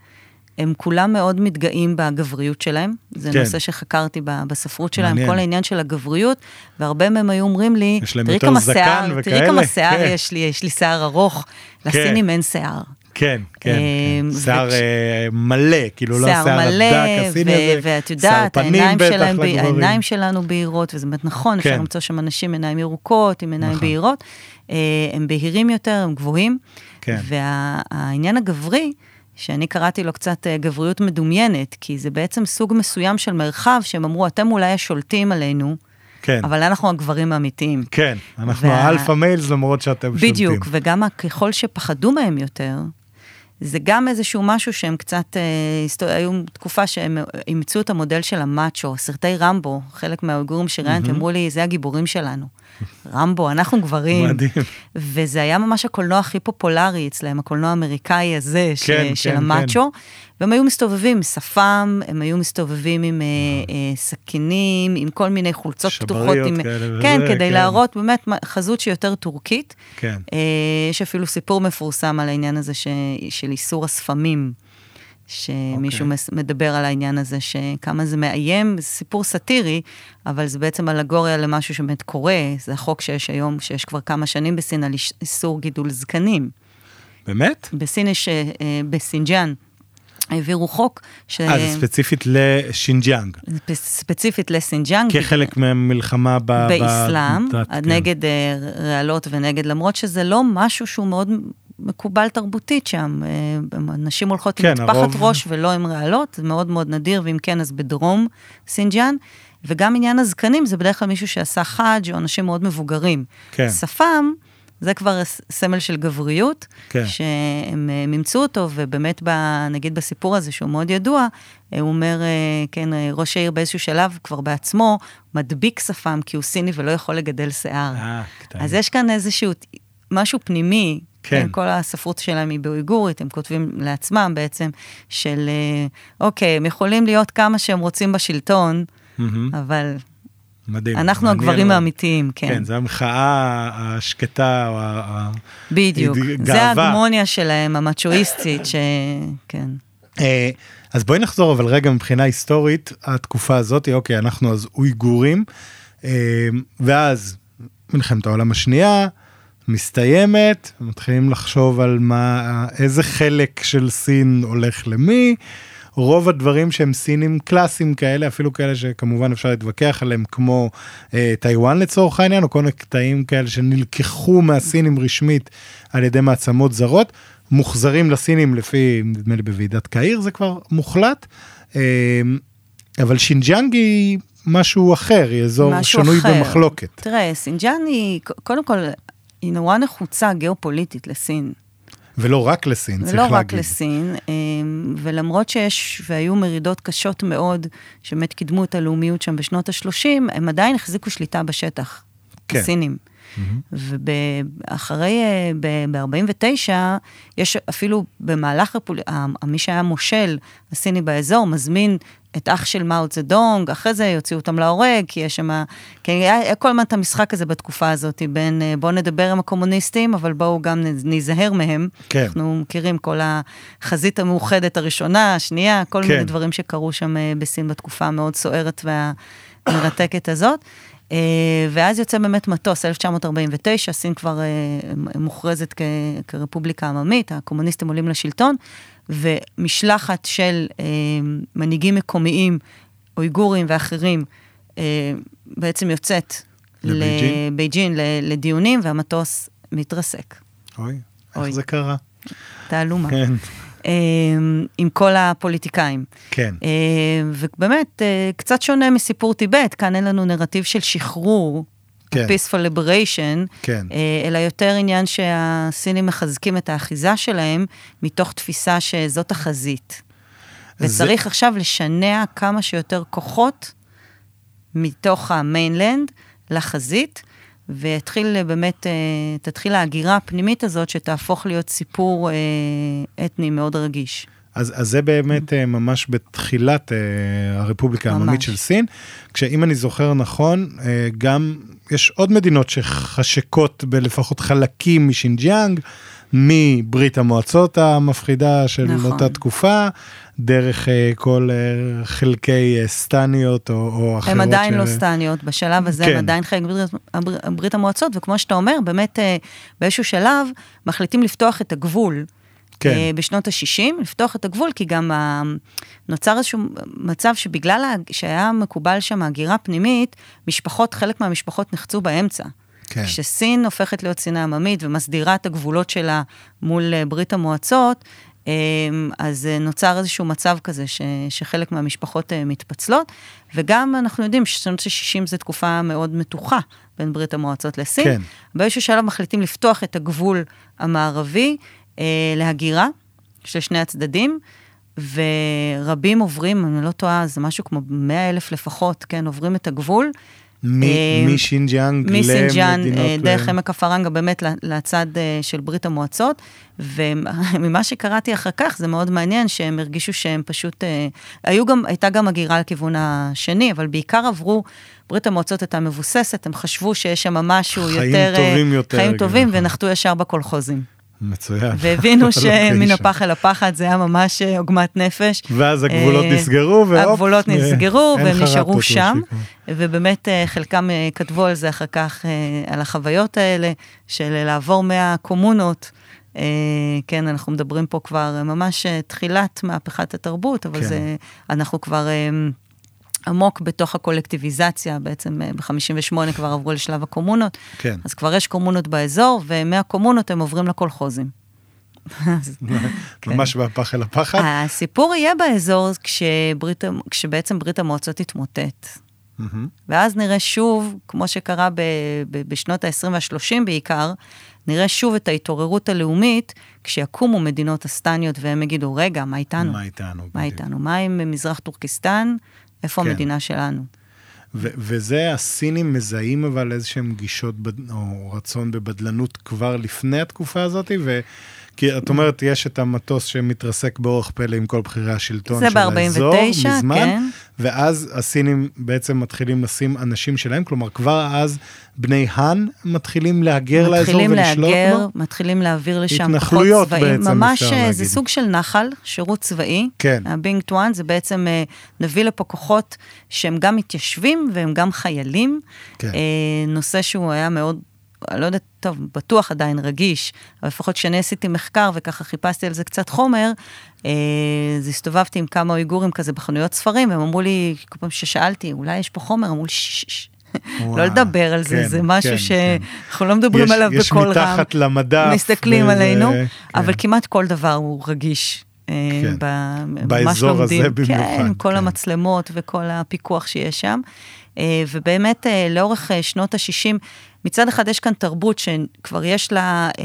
[SPEAKER 2] הם כולם מאוד מתגאים בגבריות שלהם. זה כן. נושא שחקרתי בספרות שלהם, מעניין. כל העניין של הגבריות, והרבה מהם היו אומרים לי, תראי כמה שיער, תראי כמה שיער. יש לי, יש לי שיער ארוך, כן. לסינים אין שיער.
[SPEAKER 1] כן, כן, כן. אה, שיער אה, מלא, כאילו לא שיער הדק, הסיני הזה,
[SPEAKER 2] ואת יודעת, העיניים שלנו בהירות, וזה באמת נכון, אפשר כן. למצוא שם אנשים עיניים ירוקות, עם עיניים נכון. בהירות, אה, הם בהירים יותר, הם גבוהים, והעניין הגברי, שאני קראתי לו קצת גבריות מדומיינת, כי זה בעצם סוג מסוים של מרחב שהם אמרו, אתם אולי השולטים עלינו, כן. אבל אנחנו הגברים האמיתיים.
[SPEAKER 1] כן, אנחנו וה... האלפא מיילס למרות שאתם
[SPEAKER 2] בדיוק, שולטים. בדיוק, וגם ככל שפחדו מהם יותר, זה גם איזשהו משהו שהם קצת, אה, היו תקופה שהם אימצו את המודל של המאצ'ו, סרטי רמבו, חלק מהאויגורים שראיינתי, mm-hmm. אמרו לי, זה הגיבורים שלנו. רמבו, אנחנו גברים. מדהים. וזה היה ממש הקולנוע הכי פופולרי אצלם, הקולנוע האמריקאי הזה, ש, כן, של כן, המאצ'ו. כן. והם היו מסתובבים עם שפם, הם היו מסתובבים עם אה, אה, סכינים, עם כל מיני חולצות פתוחות.
[SPEAKER 1] שבריות כאלה.
[SPEAKER 2] כן, וזה, כדי כן. להראות באמת חזות שהיא יותר טורקית. כן. אה, יש אפילו סיפור מפורסם על העניין הזה ש, של איסור השפמים. שמישהו okay. אוקיי. מדבר על העניין הזה, שכמה זה מאיים, זה סיפור סאטירי, אבל זה בעצם אלגוריה למשהו שבאמת קורה, זה החוק שיש היום, שיש כבר כמה שנים בסין, על איסור גידול זקנים.
[SPEAKER 1] באמת?
[SPEAKER 2] בסין יש, אה, בסינג'יאנג, העבירו חוק.
[SPEAKER 1] ש... אה, זה ספציפית לשינג'יאנג.
[SPEAKER 2] ספציפית לסינג'יאנג.
[SPEAKER 1] כחלק מהמלחמה ב...
[SPEAKER 2] באסלאם, ב... כן. נגד uh, רעלות ונגד, למרות שזה לא משהו שהוא מאוד מקובל תרבותית שם. Uh, נשים הולכות כן, עם מטפחת הרוב... ראש ולא עם רעלות, זה מאוד מאוד נדיר, ואם כן, אז בדרום סינג'יאנג. וגם עניין הזקנים, זה בדרך כלל מישהו שעשה חאג' או אנשים מאוד מבוגרים. כן. שפם, זה כבר סמל של גבריות, כן. שהם אימצו אותו, ובאמת, ב, נגיד בסיפור הזה, שהוא מאוד ידוע, הוא אומר, אה, כן, ראש העיר באיזשהו שלב כבר בעצמו מדביק שפם, כי הוא סיני ולא יכול לגדל שיער. אה, קטן. אז יש כאן איזשהו משהו פנימי, כן. כן, כל הספרות שלהם היא באויגורית, הם כותבים לעצמם בעצם, של אה, אוקיי, הם יכולים להיות כמה שהם רוצים בשלטון, mm-hmm. אבל
[SPEAKER 1] מדהים.
[SPEAKER 2] אנחנו הגברים האמיתיים, כן.
[SPEAKER 1] כן, זו המחאה השקטה, או ה...
[SPEAKER 2] בדיוק. זה ההגמוניה שלהם, המצ'ואיסטית, שכן.
[SPEAKER 1] אה, אז בואי נחזור אבל רגע מבחינה היסטורית, התקופה הזאת, אוקיי, אנחנו אז אויגורים, אה, ואז מלחמת העולם השנייה, מסתיימת, מתחילים לחשוב על מה, איזה חלק של סין הולך למי. רוב הדברים שהם סינים קלאסיים כאלה, אפילו כאלה שכמובן אפשר להתווכח עליהם, כמו אה, טיוואן לצורך העניין, או כל מיני קטעים כאלה שנלקחו מהסינים רשמית על ידי מעצמות זרות, מוחזרים לסינים לפי, נדמה לי בוועידת קהיר זה כבר מוחלט, אה, אבל שינג'יאנג היא משהו אחר, היא אזור שנוי אחר. במחלוקת.
[SPEAKER 2] תראה, סינג'יאנג היא, קודם כל, היא נורא נחוצה גיאופוליטית לסין.
[SPEAKER 1] ולא רק לסין, צריך להגיד.
[SPEAKER 2] ולא רק לסין, אמ, ולמרות שיש, והיו מרידות קשות מאוד, שבאמת קידמו את הלאומיות שם בשנות ה-30, הם עדיין החזיקו שליטה בשטח, כן. הסינים. Mm-hmm. ואחרי, אה, ב-49, יש אפילו במהלך, הפול... מי שהיה מושל הסיני באזור, מזמין את אח של מאו צדונג, אחרי זה יוציאו אותם להורג, כי יש שם... כי היה כל הזמן את המשחק הזה בתקופה הזאת, בין אה, בואו נדבר עם הקומוניסטים, אבל בואו גם ניזהר מהם. כן. אנחנו מכירים כל החזית המאוחדת הראשונה, השנייה, כל כן. מיני דברים שקרו שם אה, בסין בתקופה המאוד סוערת והמרתקת הזאת. אה, ואז יוצא באמת מטוס, 1949, סין כבר מוכרזת כרפובליקה עממית, הקומוניסטים עולים לשלטון. ומשלחת של אה, מנהיגים מקומיים, אויגורים ואחרים, אה, בעצם יוצאת לבייג'ין לדיונים, והמטוס מתרסק.
[SPEAKER 1] אוי, איך זה קרה?
[SPEAKER 2] תעלומה. כן. עם כל הפוליטיקאים.
[SPEAKER 1] כן.
[SPEAKER 2] ובאמת, קצת שונה מסיפור טיבט, כאן אין לנו נרטיב של שחרור. כן. peaceful liberation,
[SPEAKER 1] כן.
[SPEAKER 2] אלא יותר עניין שהסינים מחזקים את האחיזה שלהם מתוך תפיסה שזאת החזית. וצריך זה... עכשיו לשנע כמה שיותר כוחות מתוך המיינלנד לחזית, ויתחיל באמת, אה, תתחיל ההגירה הפנימית הזאת שתהפוך להיות סיפור אה, אתני מאוד רגיש.
[SPEAKER 1] אז, אז זה באמת mm-hmm. ממש בתחילת הרפובליקה העממית של סין, כשאם אני זוכר נכון, גם יש עוד מדינות שחשקות בלפחות חלקים משינג'יאנג, מברית המועצות המפחידה של נכון. אותה תקופה, דרך uh, כל uh, חלקי uh, סטניות או, או אחרות.
[SPEAKER 2] הם עדיין ש... לא סטניות, בשלב הזה כן. הם עדיין חלק ברית, ברית המועצות, וכמו שאתה אומר, באמת uh, באיזשהו שלב מחליטים לפתוח את הגבול. כן. בשנות ה-60, לפתוח את הגבול, כי גם נוצר איזשהו מצב שבגלל שהיה מקובל שם הגירה פנימית, משפחות, חלק מהמשפחות נחצו באמצע. כן. כשסין הופכת להיות סין העממית ומסדירה את הגבולות שלה מול uh, ברית המועצות, אמ, אז אה, נוצר איזשהו מצב כזה ש, שחלק מהמשפחות אה, מתפצלות, וגם אנחנו יודעים ששנות ה-60 זו תקופה מאוד מתוחה בין ברית המועצות לסין. כן. באיזשהו שלב מחליטים לפתוח את הגבול המערבי אה, להגירה של שני הצדדים. ורבים עוברים, אני לא טועה, זה משהו כמו 100 אלף לפחות, כן, עוברים את הגבול.
[SPEAKER 1] משינג'יאנג
[SPEAKER 2] למדינות... דרך עמק הפרגנה באמת לצד של ברית המועצות, וממה שקראתי אחר כך, זה מאוד מעניין שהם הרגישו שהם פשוט... היו גם, הייתה גם הגירה לכיוון השני, אבל בעיקר עברו, ברית המועצות הייתה מבוססת, הם חשבו שיש שם משהו
[SPEAKER 1] חיים
[SPEAKER 2] יותר...
[SPEAKER 1] חיים טובים יותר.
[SPEAKER 2] חיים טובים, נכון. ונחתו ישר בקולחוזים.
[SPEAKER 1] מצוין.
[SPEAKER 2] והבינו שמן הפח אל הפחד זה היה ממש עוגמת נפש.
[SPEAKER 1] ואז הגבולות נסגרו, והופ.
[SPEAKER 2] הגבולות נסגרו, והם נשארו שם. ובאמת חלקם כתבו על זה אחר כך, על החוויות האלה, של לעבור מהקומונות. כן, אנחנו מדברים פה כבר ממש תחילת מהפכת התרבות, אבל כן. זה, אנחנו כבר עמוק בתוך הקולקטיביזציה, בעצם אה, ב-58 כבר עברו לשלב הקומונות.
[SPEAKER 1] כן.
[SPEAKER 2] אז כבר יש קומונות באזור, ומהקומונות הם עוברים לקולחוזים.
[SPEAKER 1] ממש מהפח אל הפחד.
[SPEAKER 2] הסיפור יהיה באזור כשברית, כשבעצם ברית המועצות תתמוטט. ואז נראה שוב, כמו שקרה ב, ב, בשנות ה-20 וה-30 בעיקר, נראה שוב את ההתעוררות הלאומית, כשיקומו מדינות הסטניות והם יגידו, רגע, מה איתנו?
[SPEAKER 1] מה איתנו?
[SPEAKER 2] מה איתנו? מה עם מזרח טורקיסטן? איפה כן. המדינה שלנו?
[SPEAKER 1] ו- וזה הסינים מזהים אבל איזשהם גישות בד- או רצון בבדלנות כבר לפני התקופה הזאת, ו... כי את אומרת, יש את המטוס שמתרסק באורח פלא עם כל בכירי השלטון של האזור, מזמן, כן. ואז הסינים בעצם מתחילים לשים אנשים שלהם, כלומר כבר אז בני האן מתחילים להגר לאזור ולשלוט
[SPEAKER 2] בו? מתחילים להגר, מתחילים להעביר לשם כוחות צבאיים. ממש אה, זה סוג של נחל, שירות צבאי.
[SPEAKER 1] כן.
[SPEAKER 2] הבינג טואן זה בעצם, אה, נביא לפה כוחות שהם גם מתיישבים והם גם חיילים. כן. אה, נושא שהוא היה מאוד אני לא יודעת, טוב, בטוח עדיין רגיש, אבל לפחות כשאני עשיתי מחקר וככה חיפשתי על זה קצת חומר, אה, אז הסתובבתי עם כמה אויגורים כזה בחנויות ספרים, הם אמרו לי, כל פעם ששאלתי, אולי יש פה חומר, אמרו לי, ששש. לא לדבר על זה, כן, זה משהו כן, שאנחנו כן. לא מדברים עליו בקול רם.
[SPEAKER 1] יש מתחת למדף.
[SPEAKER 2] מסתכלים עלינו. אבל כמעט כל דבר הוא רגיש. אה, כן.
[SPEAKER 1] באזור הזה במיוחד.
[SPEAKER 2] כן, כל. המצלמות וכל הפיקוח שיש שם. אה, ובאמת, לאורך שנות ה-60, מצד אחד יש כאן תרבות שכבר יש לה אה,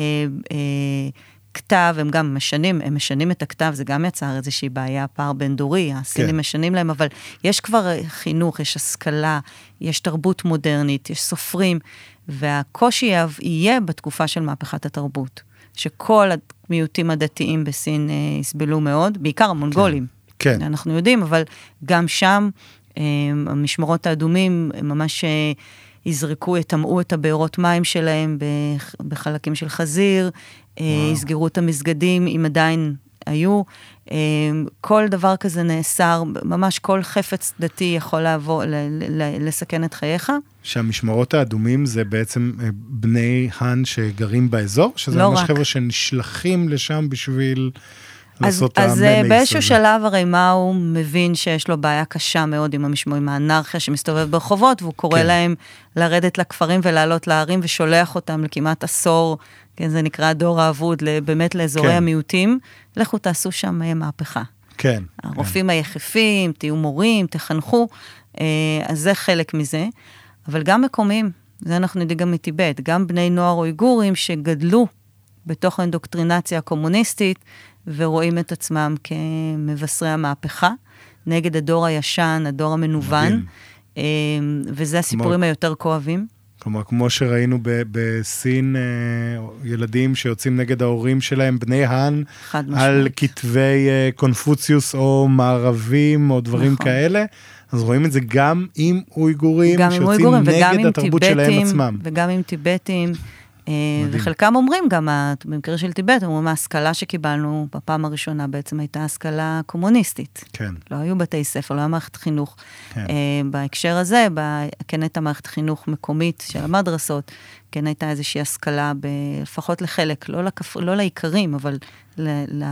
[SPEAKER 2] אה, כתב, הם גם משנים, הם משנים את הכתב, זה גם יצר איזושהי בעיה, פער בין דורי, הסינים כן. משנים להם, אבל יש כבר חינוך, יש השכלה, יש תרבות מודרנית, יש סופרים, והקושי יהיה בתקופה של מהפכת התרבות, שכל המיעוטים הדתיים בסין אה, יסבלו מאוד, בעיקר המונגולים.
[SPEAKER 1] כן. כן.
[SPEAKER 2] אנחנו יודעים, אבל גם שם אה, המשמרות האדומים ממש... אה, יזרקו, יטמעו את הבארות מים שלהם בחלקים של חזיר, אה, וואו. יסגרו את המסגדים, אם עדיין היו. אה, כל דבר כזה נאסר, ממש כל חפץ דתי יכול לעבור, לסכן את חייך.
[SPEAKER 1] שהמשמרות האדומים זה בעצם אה, בני האן שגרים באזור? שזה לא ממש רק. חבר'ה שנשלחים לשם בשביל לעשות
[SPEAKER 2] אז
[SPEAKER 1] הממייס
[SPEAKER 2] אז באיזשהו
[SPEAKER 1] הזה.
[SPEAKER 2] שלב הרי מה הוא מבין שיש לו בעיה קשה מאוד עם המשמעות, עם האנרכיה שמסתובב ברחובות, והוא קורא
[SPEAKER 1] כן.
[SPEAKER 2] להם לרדת לכפרים ולעלות להרים ושולח אותם לכמעט עשור, כן, זה נקרא הדור האבוד, באמת לאזורי
[SPEAKER 1] כן.
[SPEAKER 2] המיעוטים, לכו תעשו שם אה, מהפכה.
[SPEAKER 1] כן.
[SPEAKER 2] הרופאים היחפים, תהיו מורים, תחנכו, אה, אז זה חלק מזה. אבל גם מקומיים, זה אנחנו יודעים גם מטיבט, גם בני נוער אויגורים שגדלו בתוך האינדוקטרינציה הקומוניסטית ורואים את עצמם כמבשרי המהפכה, נגד הדור הישן, הדור המנוון,
[SPEAKER 1] מדהים.
[SPEAKER 2] אה, וזה הסיפורים היותר כואבים.
[SPEAKER 1] כלומר, כמו שראינו ב- בסין, אה, ילדים שיוצאים נגד ההורים שלהם, בני האן, על. כתבי אה, קונפוציוס או מערבים או דברים
[SPEAKER 2] נכון.
[SPEAKER 1] כאלה, אז רואים את זה גם עם אויגורים,
[SPEAKER 2] גם עם
[SPEAKER 1] שיוצאים
[SPEAKER 2] אויגורים וגם
[SPEAKER 1] נגד
[SPEAKER 2] עם
[SPEAKER 1] התרבות שלהם
[SPEAKER 2] טיבטים,
[SPEAKER 1] עצמם.
[SPEAKER 2] וגם עם טיבטים.
[SPEAKER 1] מדהים.
[SPEAKER 2] וחלקם אומרים גם, במקרה של טיבט, אומרים, ההשכלה שקיבלנו בפעם הראשונה בעצם הייתה השכלה קומוניסטית.
[SPEAKER 1] כן,
[SPEAKER 2] לא היו בתי ספר, לא היה מערכת חינוך.
[SPEAKER 1] כן.
[SPEAKER 2] אה, בהקשר הזה, כן הייתה מערכת חינוך מקומית של המדרסות, כן הייתה איזושהי השכלה, ב, לפחות לחלק, לא, לכפ, לא לעיקרים, אבל ל, ל,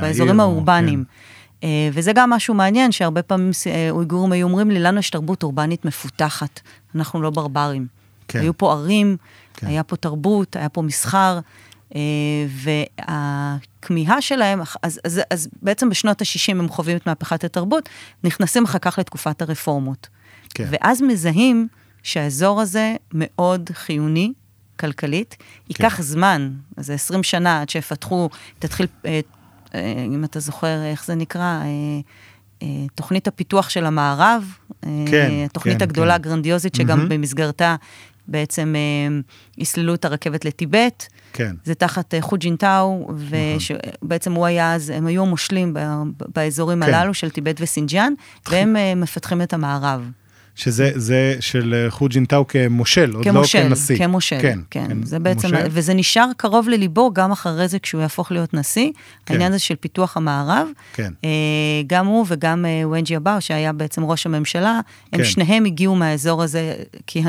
[SPEAKER 2] באזורים
[SPEAKER 1] העיר,
[SPEAKER 2] האורבניים.
[SPEAKER 1] כן.
[SPEAKER 2] אה, וזה גם משהו מעניין, שהרבה פעמים אה, אויגורים היו אומרים לי, לנו יש תרבות אורבנית מפותחת, אנחנו לא ברברים.
[SPEAKER 1] כן.
[SPEAKER 2] היו פה ערים,
[SPEAKER 1] כן.
[SPEAKER 2] היה פה תרבות, היה פה מסחר, אה, והכמיהה שלהם, אז, אז, אז בעצם בשנות ה-60 הם חווים את מהפכת התרבות, נכנסים אחר כך לתקופת הרפורמות.
[SPEAKER 1] כן.
[SPEAKER 2] ואז מזהים שהאזור הזה מאוד חיוני כלכלית, ייקח זמן, אז זה 20 שנה עד שיפתחו, תתחיל, אה, אה, אם אתה זוכר, איך זה נקרא, אה, אה, תוכנית הפיתוח של המערב, אה,
[SPEAKER 1] כן,
[SPEAKER 2] התוכנית
[SPEAKER 1] כן,
[SPEAKER 2] הגדולה,
[SPEAKER 1] כן.
[SPEAKER 2] הגרנדיוזית, שגם
[SPEAKER 1] מהמם.
[SPEAKER 2] במסגרתה בעצם אה, יסללו את הרכבת לטיבט.
[SPEAKER 1] כן,
[SPEAKER 2] זה תחת אה, חוג'ינטאו,
[SPEAKER 1] נכון.
[SPEAKER 2] ובעצם הוא היה אז, הם היו המושלים ב- באזורים
[SPEAKER 1] כן.
[SPEAKER 2] הללו של טיבט וסינג'אן, והם אה, מפתחים את המערב.
[SPEAKER 1] שזה זה של אה, חו ג'ינטאו כמושל, עוד לא כנשיא.
[SPEAKER 2] כמושל,
[SPEAKER 1] כן,
[SPEAKER 2] כן, זה בעצם,
[SPEAKER 1] מושל.
[SPEAKER 2] וזה נשאר קרוב לליבו גם אחרי זה כשהוא יהפוך להיות נשיא,
[SPEAKER 1] כן.
[SPEAKER 2] העניין הזה של פיתוח המערב,
[SPEAKER 1] כן,
[SPEAKER 2] אה, גם הוא וגם אה, ונג'י אבאו, שהיה בעצם ראש הממשלה, הם
[SPEAKER 1] כן.
[SPEAKER 2] שניהם הגיעו מהאזור הזה, כי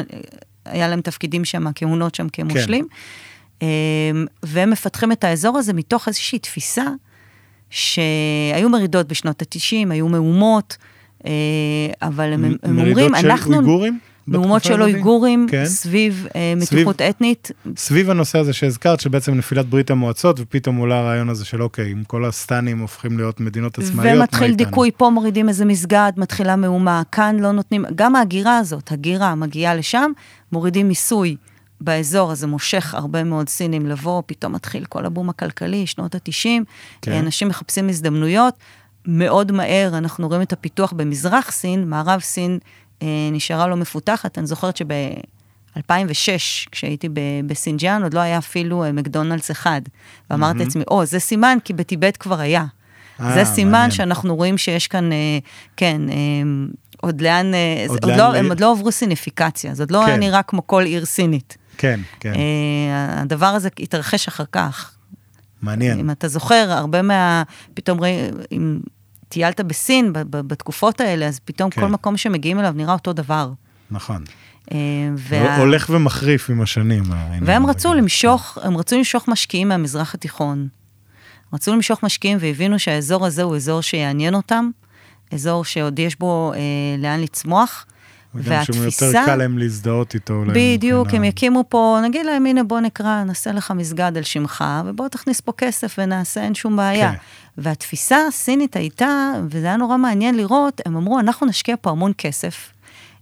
[SPEAKER 2] היה להם תפקידים שם, כהונות שם כמושלים, אה, והם מפתחים את האזור הזה מתוך איזושהי תפיסה שהיו מרידות בשנות ה-90, היו מהומות, אה, אבל הם, הם אומרים,
[SPEAKER 1] מרידות של
[SPEAKER 2] אנחנו...
[SPEAKER 1] אויגורים?
[SPEAKER 2] מהומות של? אויגורים
[SPEAKER 1] כן.
[SPEAKER 2] סביב אה,
[SPEAKER 1] סביב-
[SPEAKER 2] מתיחות אתנית.
[SPEAKER 1] סביב הנושא הזה שהזכרת, שבעצם נפילת ברית המועצות, ופתאום עולה הרעיון הזה של אוקיי, אם כל הסטנים הופכים להיות מדינות עצמאיות, מה
[SPEAKER 2] ומתחיל
[SPEAKER 1] איתנו?
[SPEAKER 2] דיכוי, פה מורידים איזה מסגד, מתחילה מהומה, כאן לא נותנים, גם ההגירה הזאת, הגירה מגיעה לשם, מורידים מיסוי באזור, אז זה מושך הרבה מאוד סינים לבוא, פתאום מתחיל כל הבום הכלכלי, שנות ה-90,
[SPEAKER 1] כן.
[SPEAKER 2] אנשים מחפשים הזדמנויות, מאוד מהר אנחנו רואים את הפיתוח במזרח סין, מערב סין אה, נשארה לא מפותחת, אני זוכרת שב... 2006, כשהייתי בסינג'אן, עוד לא היה אפילו אה, מקדונלדס אחד. ואמרתי לעצמי, או, זה סימן, כי בטיבט כבר היה.
[SPEAKER 1] אה,
[SPEAKER 2] זה סימן
[SPEAKER 1] מעניין.
[SPEAKER 2] שאנחנו רואים שיש כאן, אה, כן, אה, עוד לאן, אה,
[SPEAKER 1] עוד
[SPEAKER 2] עוד
[SPEAKER 1] לאן
[SPEAKER 2] לא,
[SPEAKER 1] ל-
[SPEAKER 2] הם עוד לא עברו סיניפיקציה, זה עוד לא
[SPEAKER 1] כן.
[SPEAKER 2] היה נראה כמו כל עיר סינית.
[SPEAKER 1] כן, כן,
[SPEAKER 2] אה, הדבר הזה התרחש אחר כך.
[SPEAKER 1] מעניין.
[SPEAKER 2] אם אתה זוכר, הרבה מה... פתאום אם טיילת בסין בתקופות האלה, אז פתאום
[SPEAKER 1] כן.
[SPEAKER 2] כל מקום שמגיעים אליו נראה אותו דבר.
[SPEAKER 1] נכון.
[SPEAKER 2] אה, וה-
[SPEAKER 1] הולך ומחריף עם השנים. העניין
[SPEAKER 2] והם. רצו למשוך, הם רצו למשוך משקיעים מהמזרח התיכון. רצו למשוך משקיעים והבינו שהאזור הזה הוא אזור שיעניין אותם, אזור שעוד יש בו אה, לאן לצמוח,
[SPEAKER 1] וגם שהוא יותר קל להם להזדהות איתו. אולי
[SPEAKER 2] בדיוק,
[SPEAKER 1] מבחינה-
[SPEAKER 2] הם יקימו פה, נגיד להם, הנה בוא נקרא, נעשה לך מסגד על שמך, ובוא תכניס פה כסף ונעשה, אין שום בעיה.
[SPEAKER 1] כן.
[SPEAKER 2] והתפיסה הסינית הייתה, וזה היה נורא מעניין לראות, הם אמרו, אנחנו נשקיע פה המון כסף,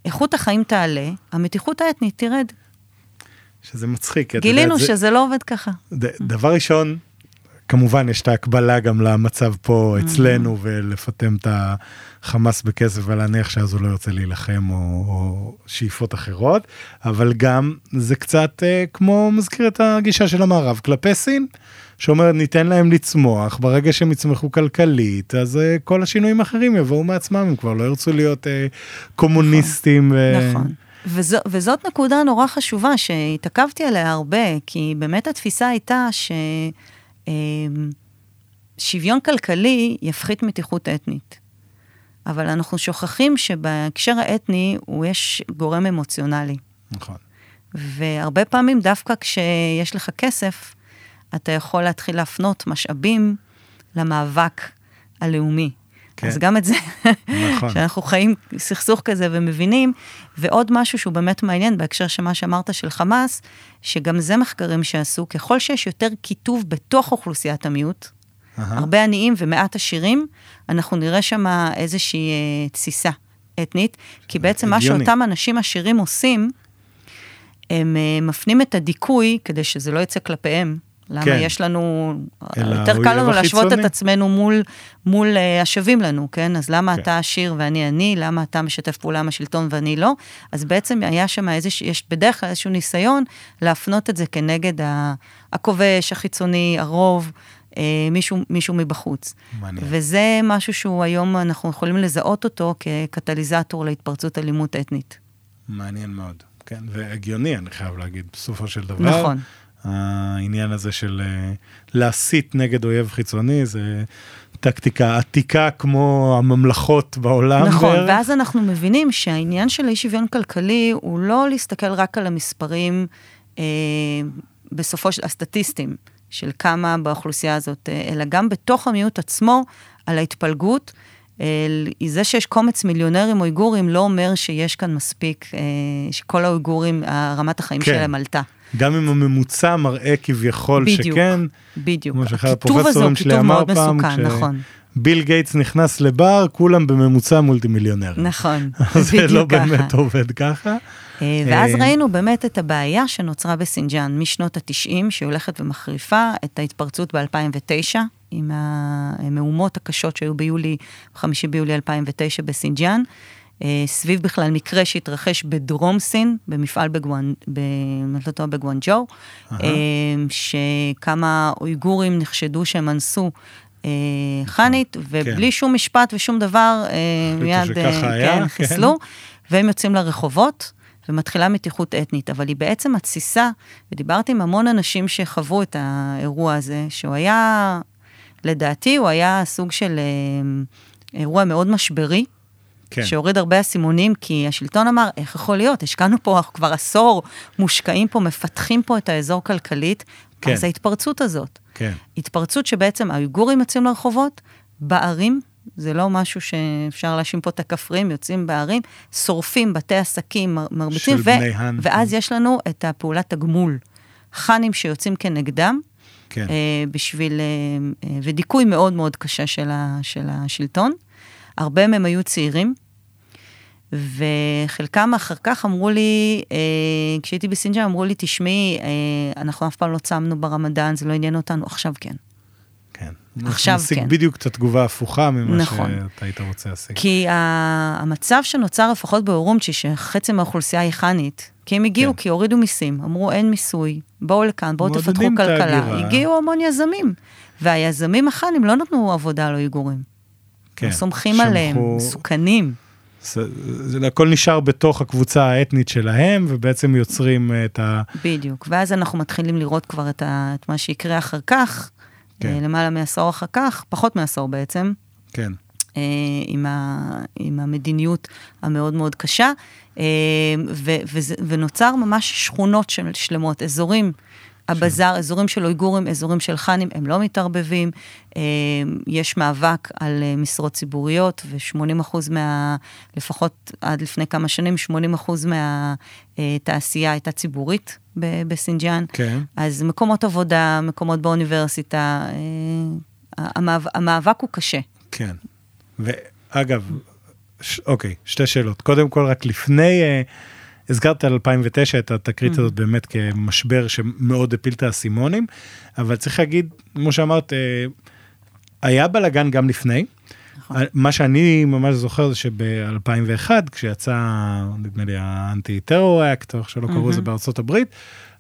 [SPEAKER 2] איכות החיים תעלה, המתיחות האתנית תרד.
[SPEAKER 1] שזה מצחיק.
[SPEAKER 2] גילינו
[SPEAKER 1] זה-
[SPEAKER 2] שזה לא עובד ככה.
[SPEAKER 1] ד- דבר ראשון, כמובן יש את ההקבלה גם למצב פה אצלנו ולפטם את החמאס בכסף ולהניח שאז הוא לא ירצה להילחם או, או שאיפות אחרות, אבל גם זה קצת אה, כמו מזכיר את הגישה של המערב כלפי סין, שאומרת ניתן להם לצמוח, ברגע שהם יצמחו כלכלית, אז אה, כל השינויים האחרים יבואו מעצמם, הם כבר לא ירצו להיות אה, קומוניסטים. ו...
[SPEAKER 2] נכון. וזו, וזאת נקודה נורא חשובה שהתעכבתי עליה הרבה, כי באמת התפיסה הייתה ששוויון כלכלי יפחית מתיחות אתנית. אבל אנחנו שוכחים שבהקשר האתני הוא יש גורם אמוציונלי.
[SPEAKER 1] נכון.
[SPEAKER 2] והרבה פעמים דווקא כשיש לך כסף, אתה יכול להתחיל להפנות משאבים למאבק הלאומי.
[SPEAKER 1] כן.
[SPEAKER 2] אז גם את זה,
[SPEAKER 1] נכון.
[SPEAKER 2] שאנחנו חיים סכסוך כזה ומבינים, ועוד משהו שהוא באמת מעניין בהקשר של מה שאמרת של חמאס, שגם זה מחקרים שעשו, ככל שיש יותר קיטוב בתוך אוכלוסיית המיעוט,
[SPEAKER 1] אהה.
[SPEAKER 2] הרבה עניים ומעט עשירים, אנחנו נראה שם איזושהי אה, תסיסה אתנית, כי בעצם מה
[SPEAKER 1] הגיוני.
[SPEAKER 2] שאותם אנשים עשירים עושים, הם אה, מפנים את הדיכוי כדי שזה לא יצא כלפיהם. למה
[SPEAKER 1] כן.
[SPEAKER 2] יש לנו, יותר קל לנו להשוות את. עצמנו מול, מול אה, השווים לנו, כן? אז למה
[SPEAKER 1] כן.
[SPEAKER 2] אתה עשיר ואני עני? למה אתה משתף פעולה עם השלטון ואני לא? אז בעצם היה שם איזה, יש בדרך כלל איזשהו ניסיון להפנות את זה כנגד הכובש, החיצוני, הרוב, אה, מישהו, מישהו מבחוץ.
[SPEAKER 1] מעניין.
[SPEAKER 2] וזה משהו שהוא היום, אנחנו יכולים לזהות אותו כקטליזטור להתפרצות אלימות אתנית.
[SPEAKER 1] מעניין מאוד. כן, והגיוני, אני חייב להגיד, בסופו של דבר.
[SPEAKER 2] נכון.
[SPEAKER 1] העניין הזה של אה, להסית נגד אויב חיצוני, זה טקטיקה עתיקה כמו הממלכות בעולם.
[SPEAKER 2] נכון,
[SPEAKER 1] בערך.
[SPEAKER 2] ואז אנחנו מבינים שהעניין של אי שוויון כלכלי הוא לא להסתכל רק על המספרים אה, בסופו של, הסטטיסטיים, של כמה באוכלוסייה הזאת, אה, אלא גם בתוך המיעוט עצמו, על ההתפלגות. אה, זה שיש קומץ מיליונרים אויגורים לא אומר שיש כאן מספיק, אה, שכל האויגורים, רמת החיים
[SPEAKER 1] כן.
[SPEAKER 2] שלהם עלתה.
[SPEAKER 1] גם אם הממוצע מראה כביכול
[SPEAKER 2] בדיוק.
[SPEAKER 1] שכן,
[SPEAKER 2] בדיוק.
[SPEAKER 1] כמו שאחד הפרופסורים שלי אמר פעם,
[SPEAKER 2] מסוכן, נכון.
[SPEAKER 1] ביל גייטס נכנס לבר, כולם בממוצע מולטי מיליונרים.
[SPEAKER 2] נכון,
[SPEAKER 1] זה לא
[SPEAKER 2] בדיוק ככה.
[SPEAKER 1] באמת עובד ככה.
[SPEAKER 2] אה, ואז
[SPEAKER 1] אה,
[SPEAKER 2] ראינו באמת את הבעיה שנוצרה בסינג'אן משנות ה-90, שהיא הולכת ומחריפה, את ההתפרצות ב-2009, עם המהומות הקשות שהיו ביולי, 5 ביולי 2009 בסינג'אן, סביב בכלל מקרה שהתרחש בדרום סין, במפעל בגואן, ב- אם אני לא בגואנג'ו, אה, שכמה אויגורים נחשדו שהם אנסו. אה, חנית, ובלי שום משפט ושום דבר, אה, מיד אה, כן,
[SPEAKER 1] כן.
[SPEAKER 2] חיסלו, והם יוצאים לרחובות, ומתחילה מתיחות אתנית, אבל היא בעצם התסיסה, ודיברתי עם המון אנשים שחוו את האירוע הזה, שהוא היה, לדעתי, הוא היה סוג של אה, אירוע מאוד משברי,
[SPEAKER 1] כן.
[SPEAKER 2] שהוריד הרבה אסימונים, כי השלטון אמר, איך יכול להיות? השקענו פה אנחנו כבר עשור, מושקעים פה, מפתחים פה את האזור כלכלית,
[SPEAKER 1] כן.
[SPEAKER 2] אז ההתפרצות הזאת.
[SPEAKER 1] כן.
[SPEAKER 2] התפרצות שבעצם האויגורים יוצאים לרחובות, בערים, זה לא משהו שאפשר להאשים פה את הכפריים, יוצאים בערים, שורפים בתי עסקים, מר- מרביצים,
[SPEAKER 1] האן.
[SPEAKER 2] ואז יש לנו את הפעולת הגמול. חאנים שיוצאים כנגדם,
[SPEAKER 1] כן.
[SPEAKER 2] אה, בשביל, אה, אה, ודיכוי מאוד מאוד קשה של, ה, של השלטון. הרבה מהם היו צעירים, וחלקם אחר כך אמרו לי, אה, כשהייתי בסינג'ה, אמרו לי, תשמעי, אה, אנחנו אף פעם לא צמנו ברמדאן, זה לא עניין אותנו, עכשיו כן.
[SPEAKER 1] כן.
[SPEAKER 2] עכשיו
[SPEAKER 1] אנחנו נשיג
[SPEAKER 2] כן.
[SPEAKER 1] בדיוק את התגובה ההפוכה ממה
[SPEAKER 2] נכון.
[SPEAKER 1] שאתה היית רוצה להשיג.
[SPEAKER 2] כי המצב שנוצר לפחות באורומצ'י, שחצי מהאוכלוסייה היא חאנית, כי הם הגיעו,
[SPEAKER 1] כן.
[SPEAKER 2] כי הורידו מיסים, אמרו אין מיסוי, בואו לכאן, בואו תפתחו כלכלה. הגיעו המון יזמים, והיזמים החאנים לא נתנו עבודה לאויגורים.
[SPEAKER 1] כן.
[SPEAKER 2] הם סומכים
[SPEAKER 1] שמחו-
[SPEAKER 2] עליהם, מסוכנים.
[SPEAKER 1] זה, זה הכל נשאר בתוך הקבוצה האתנית שלהם, ובעצם יוצרים אה, את ה...
[SPEAKER 2] בדיוק, ואז אנחנו מתחילים לראות כבר את, ה, את מה שיקרה אחר כך,
[SPEAKER 1] כן.
[SPEAKER 2] כן. למעלה מעשור אחר כך, פחות מעשור בעצם,
[SPEAKER 1] כן.
[SPEAKER 2] אה, עם, ה, עם המדיניות המאוד מאוד קשה, אה, ו, וזה, ונוצר ממש שכונות של, שלמות, אזורים. הבזאר, אזורים של אויגורים, אזורים של חאנים, הם לא מתערבבים. אה, יש מאבק על אה, משרות ציבוריות, ו-80 אחוז מה... לפחות עד לפני כמה שנים, 80 אחוז מהתעשייה הייתה ציבורית בסינג'אן.
[SPEAKER 1] כן.
[SPEAKER 2] אז מקומות עבודה, מקומות באוניברסיטה, אה, המאבק, המאבק הוא קשה.
[SPEAKER 1] כן. ואגב, ש... אוקיי, שתי שאלות. קודם כל, רק לפני, אה, הזכרת על 2009 את התקרית הזאת באמת כמשבר שמאוד הפיל את האסימונים, אבל צריך להגיד, כמו שאמרת, אה, היה בלאגן גם לפני.
[SPEAKER 2] נכון.
[SPEAKER 1] מה שאני ממש זוכר זה שב-2001, כשיצא, נדמה לי, האנטי-טרור אקט, או איך שלא קראו לזה בארצות הברית,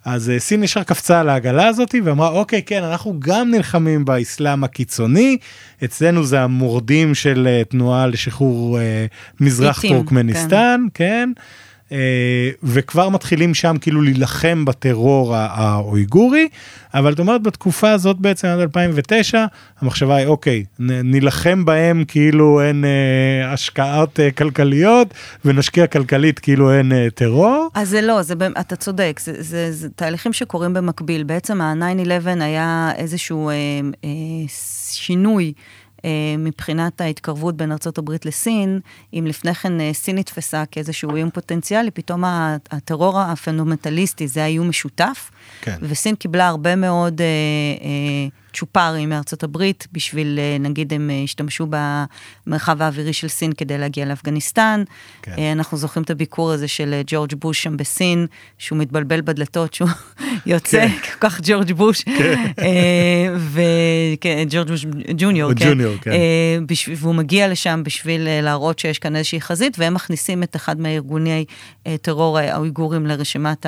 [SPEAKER 1] אז אה, סין ישר קפצה על העגלה הזאת ואמרה, אוקיי, כן, אנחנו גם נלחמים באסלאם הקיצוני, אצלנו זה המורדים של אה, תנועה לשחרור אה, מזרח
[SPEAKER 2] איטים,
[SPEAKER 1] טורקמניסטן, כן. אה, וכבר מתחילים שם כאילו להילחם בטרור האויגורי, אבל את אומרת בתקופה הזאת בעצם עד 2009, המחשבה היא אוקיי, נילחם בהם כאילו אין אה, השקעות אה, כלכליות, ונשקיע כלכלית כאילו אין אה, טרור.
[SPEAKER 2] אז זה לא, זה, אתה צודק, זה, זה, זה תהליכים שקורים במקביל. בעצם ה-9-11 היה איזשהו אה, אה, שינוי. אה, מבחינת ההתקרבות בין ארה"ב לסין, אם לפני כן אה, סין נתפסה כאיזשהו איום פוטנציאלי, פתאום הטרור הפנומנטליסטי זה האיום משותף, כן. וסין קיבלה הרבה מאוד... אה, אה, צ'ופרים מארצות הברית, בשביל, אה, נגיד, הם אה, השתמשו במרחב האווירי של סין כדי להגיע לאפגניסטן. כן. אה, אנחנו זוכרים את הביקור הזה של ג'ורג' בוש שם בסין, שהוא מתבלבל בדלתות, שהוא יוצא, כן. כל כך ג'ורג' בוש, כן. וג'ורג' בוש ג'וניור, כן. ג'וניור, כן. והוא מגיע לשם בשביל להראות שיש כאן איזושהי חזית, והם מכניסים את אחד מהארגוני טרור האויגורים לרשימת